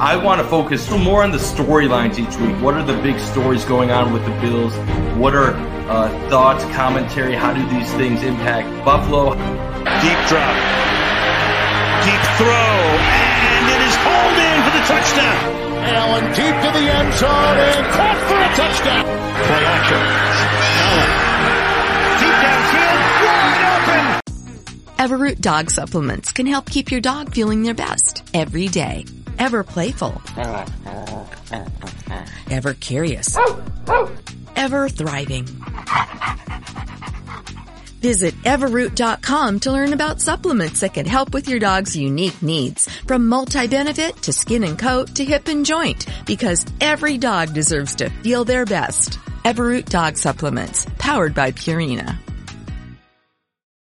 I want to focus more on the storylines each week. What are the big stories going on with the Bills? What are uh, thoughts, commentary? How do these things impact Buffalo? Deep drop, deep throw, and it is hauled in for the touchdown. Allen deep to the end zone and caught for a touchdown. Play action. Everroot dog supplements can help keep your dog feeling their best every day. Ever playful. Ever curious. Ever thriving. Visit Everroot.com to learn about supplements that can help with your dog's unique needs, from multi-benefit to skin and coat to hip and joint, because every dog deserves to feel their best. Everroot Dog Supplements, powered by Purina.